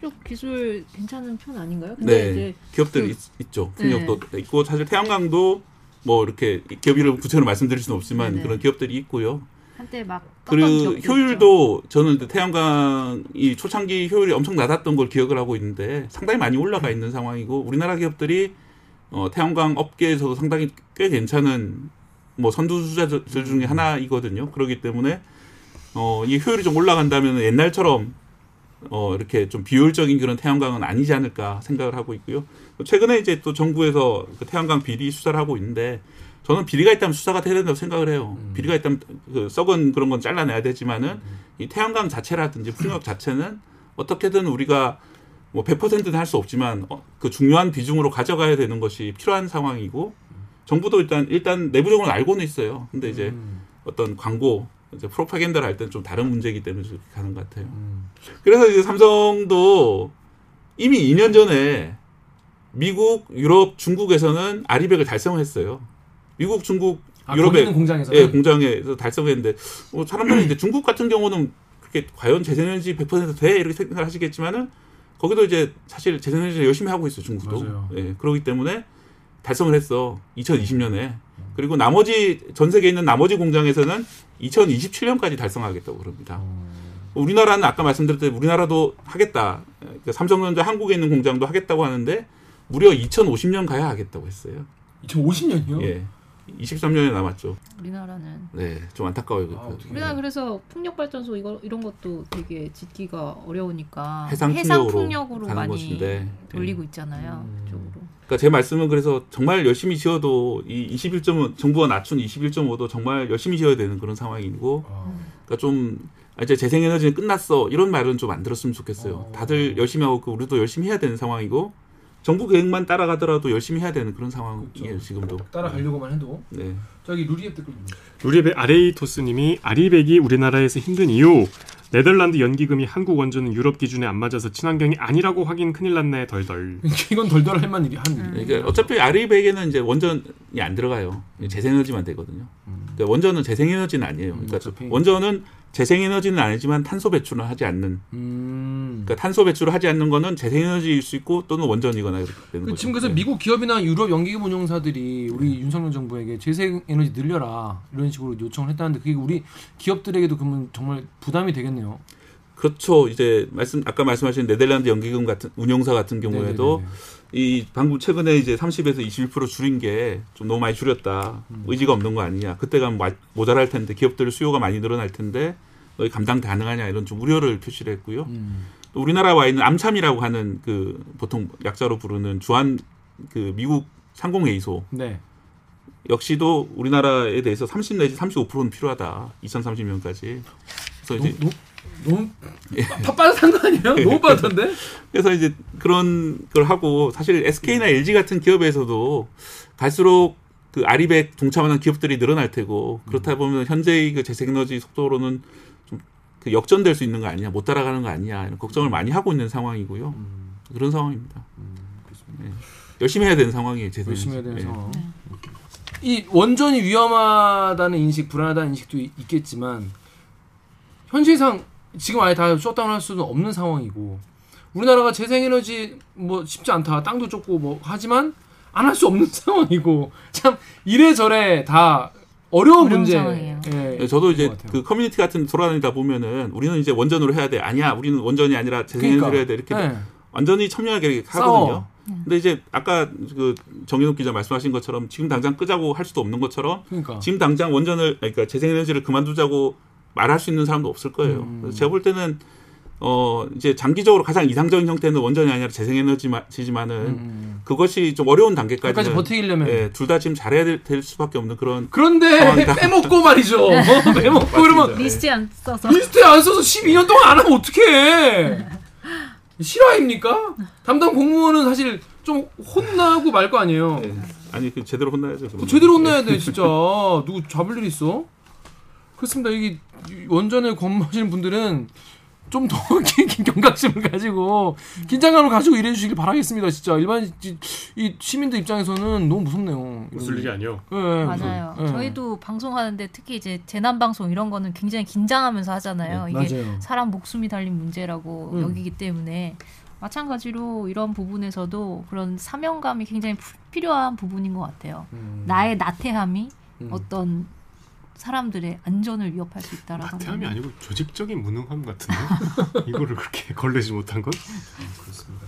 쪽 기술 괜찮은 편 아닌가요? 근데 네. 이제 기업들이 그- 있, 있죠. 풍력도 있고 사실 태양광도 뭐 이렇게 기업 이름 구체로 말씀드릴 수는 없지만 네네. 그런 기업들이 있고요. 한때 막 그리고 기억도 있죠. 효율도 저는 태양광이 초창기 효율이 엄청 낮았던 걸 기억을 하고 있는데 상당히 많이 올라가 있는 상황이고 우리나라 기업들이 어, 태양광 업계에서도 상당히 꽤 괜찮은 뭐 선두주자들 중에 하나이거든요. 그렇기 때문에 어, 이 효율이 좀 올라간다면 옛날처럼 어, 이렇게 좀 비효율적인 그런 태양광은 아니지 않을까 생각을 하고 있고요. 최근에 이제 또 정부에서 그 태양광 비리 수사를 하고 있는데 저는 비리가 있다면 수사가 돼야 된다고 생각을 해요. 음. 비리가 있다면 그 썩은 그런 건 잘라내야 되지만은 이 태양광 자체라든지 풍력 자체는 어떻게든 우리가 뭐 100%는 할 수 없지만 어, 그 중요한 비중으로 가져가야 되는 것이 필요한 상황이고 정부도 일단 일단 내부적으로 알고는 있어요. 근데 이제 음. 어떤 광고 이제 프로파간다를 할 때는 좀 다른 문제이기 때문에 그렇게 가는 것 같아요. 음. 그래서 이제 삼성도 이미 2년 전에 미국, 유럽, 중국에서는 아리백을 달성했어요. 미국, 중국, 아, 유럽의 공장에서 예, 공장에서 달성했는데 뭐 사람들이 이제 중국 같은 경우는 그렇게 과연 재생에너지 100%돼 이렇게 생각을 하시겠지만은 거기도 이제 사실 재생에너지 열심히 하고 있어요 중국도. 맞아요. 예, 그렇기 때문에 달성을 했어 2020년에. 그리고 나머지 전 세계에 있는 나머지 공장에서는 2027년까지 달성하겠다고 그럽니다. 우리나라는 아까 말씀드렸듯이 우리나라도 하겠다. 그 삼성전자 한국에 있는 공장도 하겠다고 하는데 무려 2050년 가야 하겠다고 했어요. 2050년이요? 예. 23년이 남았죠. 우리나라는 네, 좀 안타까워요. 아, 그-. 우리나라 그래서 풍력 발전소 이거 이런 것도 되게 짓기가 어려우니까 해상 풍력으로 많이 것인데. 돌리고 있잖아요. 음. 그쪽으로. 그러니까 제 말씀은 그래서 정말 열심히 지어도 이 21.5 정부가 낮춘 21.5도 정말 열심히 지어야 되는 그런 상황이고 아, 그러니까 좀 아, 이제 재생에너지는 끝났어 이런 말은 좀 안 들었으면 좋겠어요. 어. 다들 열심히 하고 그 우리도 열심히 해야 되는 상황이고 정부 계획만 따라가더라도 열심히 해야 되는 그런 상황이에요 그렇죠. 지금도. 따라가려고만 해도 네. 저기 루리앱 댓글. 루리베 아레이토스님이 아리백이 우리나라에서 힘든 이유 네덜란드 연기금이 한국 원전은 유럽 기준에 안 맞아서 친환경이 아니라고 하긴 큰일 났네 덜덜. 이건 덜덜 할 만한 일이 한 일이. 그러니까 어차피 아리백에는 이제 원전이 안 들어가요. 재생에너지만 되거든요. 그러니까 원전은 재생에너지는 아니에요. 음, 그러니까 어차피. 원전은 재생에너지는 아니지만 탄소 배출은 하지 않는. 음. 그러니까 탄소 배출을 하지 않는 거는 재생에너지일 수 있고 또는 원전이거나 이렇게 되는 그 거죠. 지금 그래서 네. 미국 기업이나 유럽 연기금 운용사들이 우리 윤석열 정부에게 재생에너지 늘려라 이런 식으로 요청을 했다는데 그게 우리 기업들에게도 그러면 정말 부담이 되겠네요. 그렇죠. 이제 말씀 아까 말씀하신 네덜란드 연기금 같은 운용사 같은 경우에도 네네네. 이 방금 최근에 이제 30에서 21% 줄인 게 좀 너무 많이 줄였다. 음. 의지가 없는 거 아니냐. 그때 가면 마- 모자랄 텐데 기업들 수요가 많이 늘어날 텐데 너희 감당 가능하냐 이런 좀 우려를 표시를 했고요. 음. 또 우리나라 와 있는 암참이라고 하는 그 보통 약자로 부르는 주한 그 미국 상공회의소 네. 역시도 우리나라에 대해서 30 내지 35%는 필요하다. 2030년까지. 그래서 너무 이제 너무, 너무 파- 빠듯한 거 아니에요? 너무 빠듯한데? 그래서 이제 그런 걸 하고 사실 SK나 LG 같은 기업에서도 갈수록 그 아리백 동참하는 기업들이 늘어날 테고 그렇다 보면 현재의 그 재생에너지 속도로는 좀 그 역전될 수 있는 거 아니냐, 못 따라가는 거 아니냐 이런 걱정을 많이 하고 있는 상황이고요. 음, 그런 상황입니다. 그렇습니다. 네. 열심히 해야 되는 상황이에요. 재생 열심히 해야 되는 네. 상황. 이 원전이 위험하다는 인식, 불안하다는 인식도 이- 있겠지만 현실상 지금 아예 다 셧다운할 수는 없는 상황이고 우리나라가 재생에너지 뭐 쉽지 않다, 땅도 좁고 뭐 하지만 안 할 수 없는 상황이고 참 이래저래 다 어려운 어려운 문제. 상황이에요. 네, 저도 이제. 그 커뮤니티 같은 데 돌아다니다 보면은 우리는 이제 원전으로 해야 돼. 아니야, 우리는 원전이 아니라 재생에너지로 해야 돼. 이렇게 네. 완전히 첨예하게. 하거든요. 근데 이제 아까 그 정인욱 기자 말씀하신 것처럼 지금 당장 끄자고 할 수도 없는 것처럼 그러니까 지금 당장 원전을 그러니까 재생에너지를 그만두자고 말할 수 있는 사람도 없을 거예요. 음. 그래서 제가 볼 때는 어 이제 장기적으로 가장 이상적인 형태는 원전이 아니라 재생에너지지만은 음. 그것이 좀 어려운 끝까지 단계까지는 버티려면 예, 둘다 지금 잘해야 될, 될 수밖에 없는 그런 그런데 상황이다. 빼먹고 말이죠. 빼먹고 이러면 리스트에 안 써서 리스트에 안 써서 12년 동안 안 하면 어떡해. 실화입니까? 담당 공무원은 사실 좀 혼나고 말 거 아니에요. 예, 아니 그 제대로 혼나야죠. 그 그러면. 제대로 혼나야 돼, 진짜. 누구 잡을 일 있어? 그렇습니다. 이게 원전을 근무하시는 분들은 좀더 경각심을 가지고 긴장감을 가지고 일해 주시길 바라겠습니다. 진짜 일반 이- 이 시민들 입장에서는 너무 무섭네요. 웃을 일이 아니요. 예, 맞아요. 예. 저희도 방송하는데 특히 이제 재난 방송 이런 거는 굉장히 긴장하면서 하잖아요. 네, 이게 맞아요. 사람 목숨이 달린 문제라고 음. 여기기 때문에 마찬가지로 이런 부분에서도 그런 사명감이 굉장히 푸- 필요한 부분인 것 같아요. 음. 나의 나태함이 음. 어떤 사람들의 안전을 위협할 수 있다라고 나태함이 하면 아니고 조직적인 무능함 같은데 이거를 그렇게 걸레지 못한 건? 그렇습니다.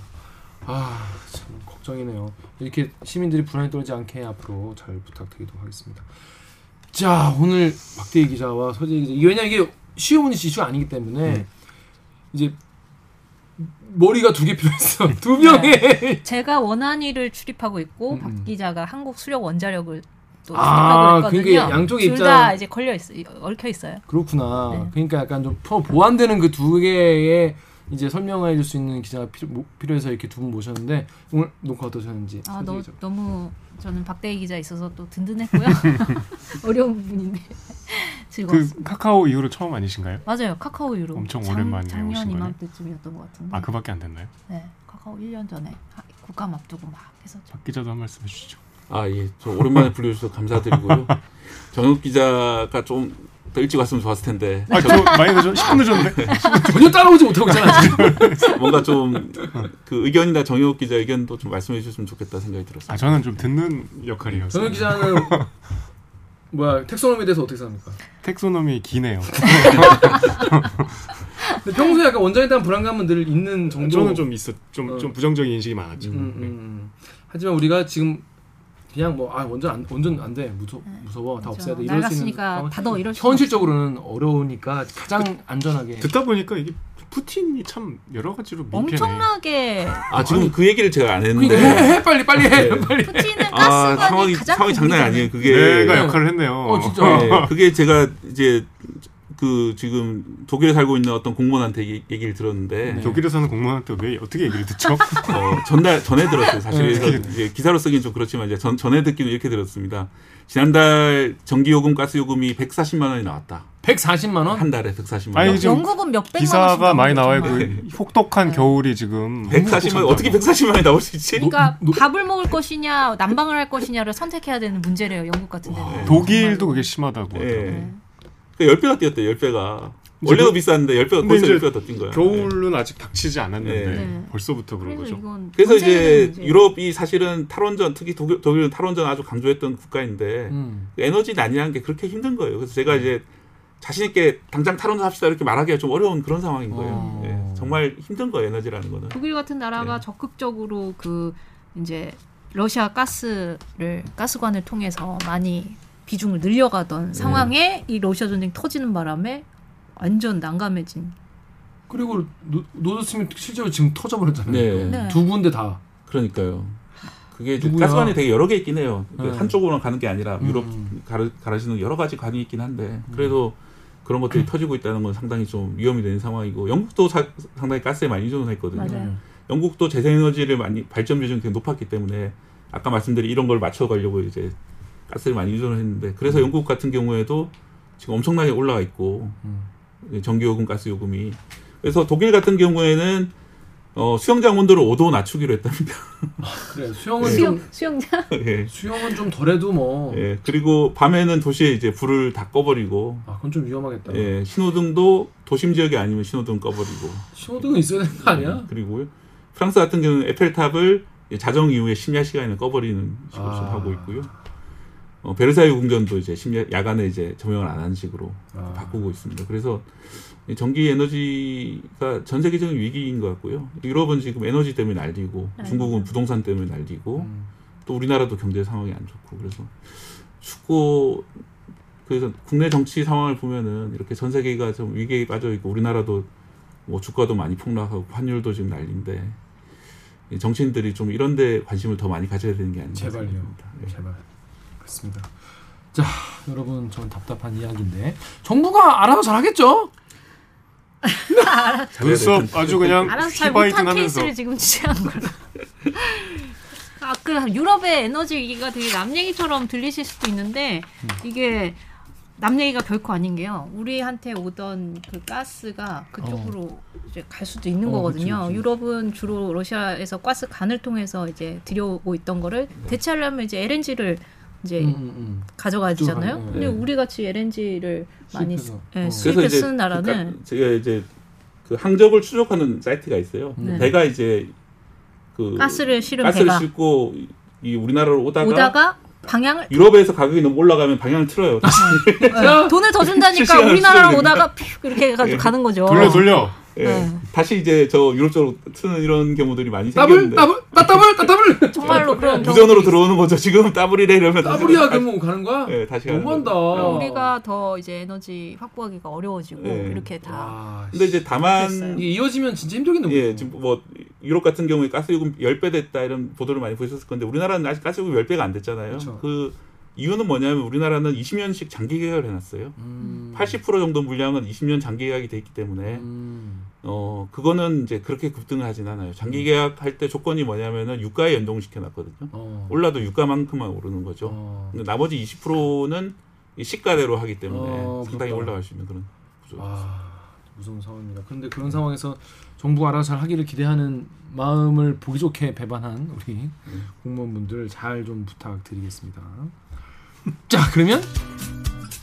아, 참 걱정이네요. 이렇게 시민들이 불안에 떨지 않게 앞으로 잘 부탁드리도록 하겠습니다. 자, 오늘 박대희 기자와 서재희 기자. 왜냐 이게 쉬운 이슈가 아니기 때문에 네. 이제 머리가 두 개 필요했어. 두 명의 제가 원안위를 출입하고 있고 음, 음. 박 기자가 한국 수력 원자력을 또 아. 그러니까 양쪽의 둘 입장- 다 이제 걸려 있어, 얽혀 있어요. 그렇구나. 네. 그러니까 약간 좀더 보완되는 그 두 개의 이제 설명해 줄 수 있는 기자가 필요, 뭐- 필요 해서 이렇게 두 분 모셨는데 오늘 녹화 어떠셨는지. 아, 너. 너무 저는 박대희 기자 있어서 또 든든했고요. 어려운 부분인데 그 즐거웠습니다. 카카오 이후로 처음 아니신가요? 맞아요, 카카오 이후로 엄청 작- 오랜만에 작년 오신 거네. 이맘때쯤이었던 것 같은데. 아 그밖에 안 됐나요? 네, 카카오 1년 전에 하- 국감 앞두고 막 했었죠. 박 기자도 한 말씀 해주시죠. 아, 예. 저 오랜만에 불러주셔서 감사드리고요. 정혁 기자가 좀 더 일찍 왔으면 좋았을 텐데. 아, 저 많이 늦었, 10분 늦었는데. 전혀 따라오지 못하고 있잖아. 지금. 뭔가 좀 그 의견이나 정혁 기자 의견도 좀 말씀해 주셨으면 좋겠다 생각이 들었어요. 아, 저는 좀 듣는 역할이었어요. 전현 기자는 뭐야 텍소노미에 대해서 어떻게 생각합니까? 텍소노미 기네요. 근데 평소에 약간 원장에 대한 불안감은 늘 있는 정도. 저는 좀 있어, 좀, 어. 좀 부정적인 인식이 많았죠. 음, 음, 음. 하지만 우리가 지금 그냥 뭐아 원전 안 원전 안돼 무서 무서워 다 없애야 돼 이럴 수 있는. 다더 이럴 수 현실적으로는 어려우니까 가장 안전하게 듣다 보니까 이게 푸틴이 참 여러 가지로 민폐네. 엄청나게 아, 지금 그 얘기를 제가 안 그러니까 해, 했는데. 해 빨리 빨리 해 네. 빨리 푸틴은 아, 가스관이 상황이, 가장 상황이 큰 장난이. 아니에요. 그게. 내가 역할을 했네요. 어 진짜 네, 그게 제가 이제 그 지금 독일에 살고 있는 어떤 공무원한테 얘기, 얘기 를 들었는데 네. 독일에 사는 공무원한테 왜 어떻게 얘기를 듣죠? 어, 전날 전에 들었어요. 사실 네. 기사로 쓰긴 좀 그렇지만 이제 전 전에 듣기는 이렇게 들었습니다. 지난달 전기 요금, 가스 요금이 140만 원이 나왔다. 140만 원 한 달에 140만 아니, 원. 지금 영국은 몇 백만 원씩 기사가 많이 나와요. 나오고 그 혹독한 네. 겨울이 지금 140만 원 어떻게 140만 원이 나올 수 있지? 그러니까 노- 밥을 먹을 것이냐 난방을 할 것이냐를 선택해야 되는 문제래요 영국 같은 데는 독일도 그게 심하다고. 예. 하더라고요. 네. 그 10배가 뛰었대. 10배가. 이제 원래도 그- 비쌌는데 10배가 근데 벌써 이제 10배가 더 뛴 거야. 예. 겨울은 아직 닥치지 않았는데 네. 벌써부터 그런 그래서 거죠. 이건 그래서 이제. 유럽이 사실은 탈원전 특히 독일, 독일은 탈원전 아주 강조했던 국가인데 음. 에너지 난이라는 게 그렇게 힘든 거예요. 그래서 제가 이제 자신 있게 당장 탈원전 합시다 이렇게 말하기가 좀 어려운 그런 상황인 거예요. 어. 예, 정말 힘든 거예요 에너지라는 거는. 독일 같은 나라가 네. 적극적으로 그 이제 러시아 가스를 가스관을 통해서 많이 비중을 늘려가던 상황에 이 러시아 전쟁 터지는 바람에 완전 난감해진. 그리고 노, 노드스트림 실제로 지금 터져버렸잖아요. 네. 네. 두 군데 다. 그러니까요. 그게? 가스관이 되게 여러 개 있긴 해요. 그 네. 한쪽으로만 가는 게 아니라 유럽 음. 가르, 가르치는 여러 가지 관이 있긴 한데 그래도 그런 것들이 터지고 있다는 건 상당히 좀 위험이 되는 상황이고 영국도 사- 상당히 가스에 많이 의존했거든요. 맞아요. 영국도 재생에너지를 많이 발전 비중이 되게 높았기 때문에 아까 말씀드린 이런 걸 맞춰가려고 이제 가스를 많이 의존을 했는데 그래서 영국 같은 경우에도 지금 엄청나게 올라가 있고 음. 전기요금, 가스요금이 그래서 독일 같은 경우에는 어, 수영장 온도를 5도 낮추기로 했답니다. 그래 수영은 수영 좀 수영장 예. 수영은 좀 덜해도 뭐. 예. 그리고 밤에는 도시에 이제 불을 다 꺼버리고 아 그건 좀 위험하겠다. 예. 신호등도 도심 지역이 아니면 신호등 꺼버리고 신호등은 있어야 되는 거 아니야? 예, 그리고 프랑스 같은 경우는 에펠탑을 자정 이후에 심야 시간에 꺼버리는 식으로 좀 아. 하고 있고요. 어, 베르사유 궁전도 이제 심야 야간에 이제 조명을 안 하는 식으로 아. 바꾸고 있습니다. 그래서 이 전기 에너지가 전 세계적인 위기인 것 같고요. 유럽은 지금 에너지 때문에 난리고 네. 중국은 부동산 때문에 난리고 음. 또 우리나라도 경제 상황이 안 좋고 그래서 춥고 그래서 국내 정치 상황을 보면은 이렇게 전 세계가 좀 위기에 빠져 있고 우리나라도 뭐 주가도 많이 폭락하고 환율도 지금 난리인데 이 정치인들이 좀 이런 데 관심을 더 많이 가져야 되는 게 아닌가 제발요. 생각합니다. 예. 제발. 그렇습니다. 자, 여러분, 전 답답한 이야기인데 정부가 알아서 잘하겠죠? 눈썹 아주 그냥 알아서 잘 못한 하면서 케이스를 지금 취한 걸로. 아, 그 유럽의 에너지 위기가 되게 남 얘기처럼 들리실 수도 있는데 이게 남 얘기가 결코 아닌 게요. 우리한테 오던 그 가스가 그쪽으로 이제 갈 수도 있는 어, 거거든요. 그치, 그치. 유럽은 주로 러시아에서 가스 간을 통해서 이제 들여오고 있던 거를 대체하려면 이제 LNG를 이제 음, 음, 음. 가져가야 쭉 되잖아요. 가요. 근데 네. 우리 같이 LNG를 많이 수입해서. 예, 어. 수입해 쓰는 그 나라는 가- 제가 이제 그 항적을 추적하는 사이트가 있어요. 네. 배가 이제 그 가스를 실은 가스를 배가 싣고 이 우리나라로 오다가, 오다가 방향을 유럽에서 가격이 너무 올라가면 방향을 틀어요. 예, 돈을 더 준다니까 우리나라로. 오다가 퓨 이렇게 해가지고 예. 가는 거죠. 돌려 돌려. 예. 네. 다시 이제 저 유럽 쪽으로 트는 이런 경우들이 많이 더블, 생겼는데 더블, 따더블, 따더블. 정말로 그런 경우 무전으로 들어오는 거죠. 지금 따블이래 이러면 따블이야 그러면 가는 거야? 예, 다시 가는 너무한다. 거죠. 우리가 더 이제 에너지 확보하기가 어려워지고 네. 이렇게 다 와, 근데 이제 다만 이어지면 진짜 힘들겠네. 예, 지금 뭐 유럽 같은 경우에 가스요금 10배 됐다 이런 보도를 많이 보셨을 건데 우리나라는 아직 가스요금 10배가 안 됐잖아요. 그쵸. 그 이유는 뭐냐면 우리나라는 20년씩 장기 계약을 해놨어요. 음. 80% 정도 물량은 20년 장기 계약이 돼 있기 때문에 음. 어 그거는 이제 그렇게 급등을 하진 않아요. 장기 계약할 때 조건이 뭐냐면은 유가에 연동을 시켜 놨거든요. 어. 올라도 유가만큼만 오르는 거죠. 어. 근데 나머지 20%는 시가대로 하기 때문에 어, 상당히. 올라갈 수 있는 그런 구조. 와 무서운 상황입니다. 그런데 그런 상황에서 정부가 알아서 잘 하기를 기대하는 마음을 보기 좋게 배반한 우리 공무원분들 잘 좀 부탁드리겠습니다. 자 그러면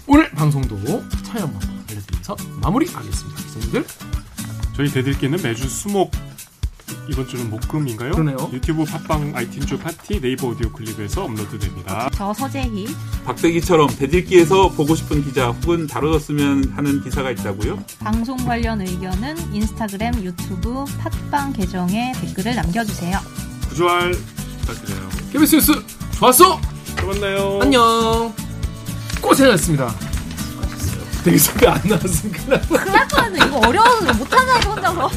오늘 방송도 참여 방법 알려드리면서 마무리하겠습니다. 기자님들 저희 대들기는 매주 수목 이번 주는 목금인가요? 그러네요. 유튜브 팟빵 아이튠즈 팟티 네이버 오디오 클립에서 업로드됩니다. 저 서재희 박대기처럼 대들기에서 보고 싶은 기자 혹은 다뤄졌으면 하는 기사가 있다고요? 방송 관련 의견은 인스타그램, 유튜브, 팟빵 계정에 댓글을 남겨주세요. 구조할 부탁드려요. KBS 뉴스 좋았어. 또 만나요. 안녕. 고생하셨습니다. 되게 소리 안 나왔으면 큰일 났다. 클라스는 이거 어려워서 못하나 이거 혼자서.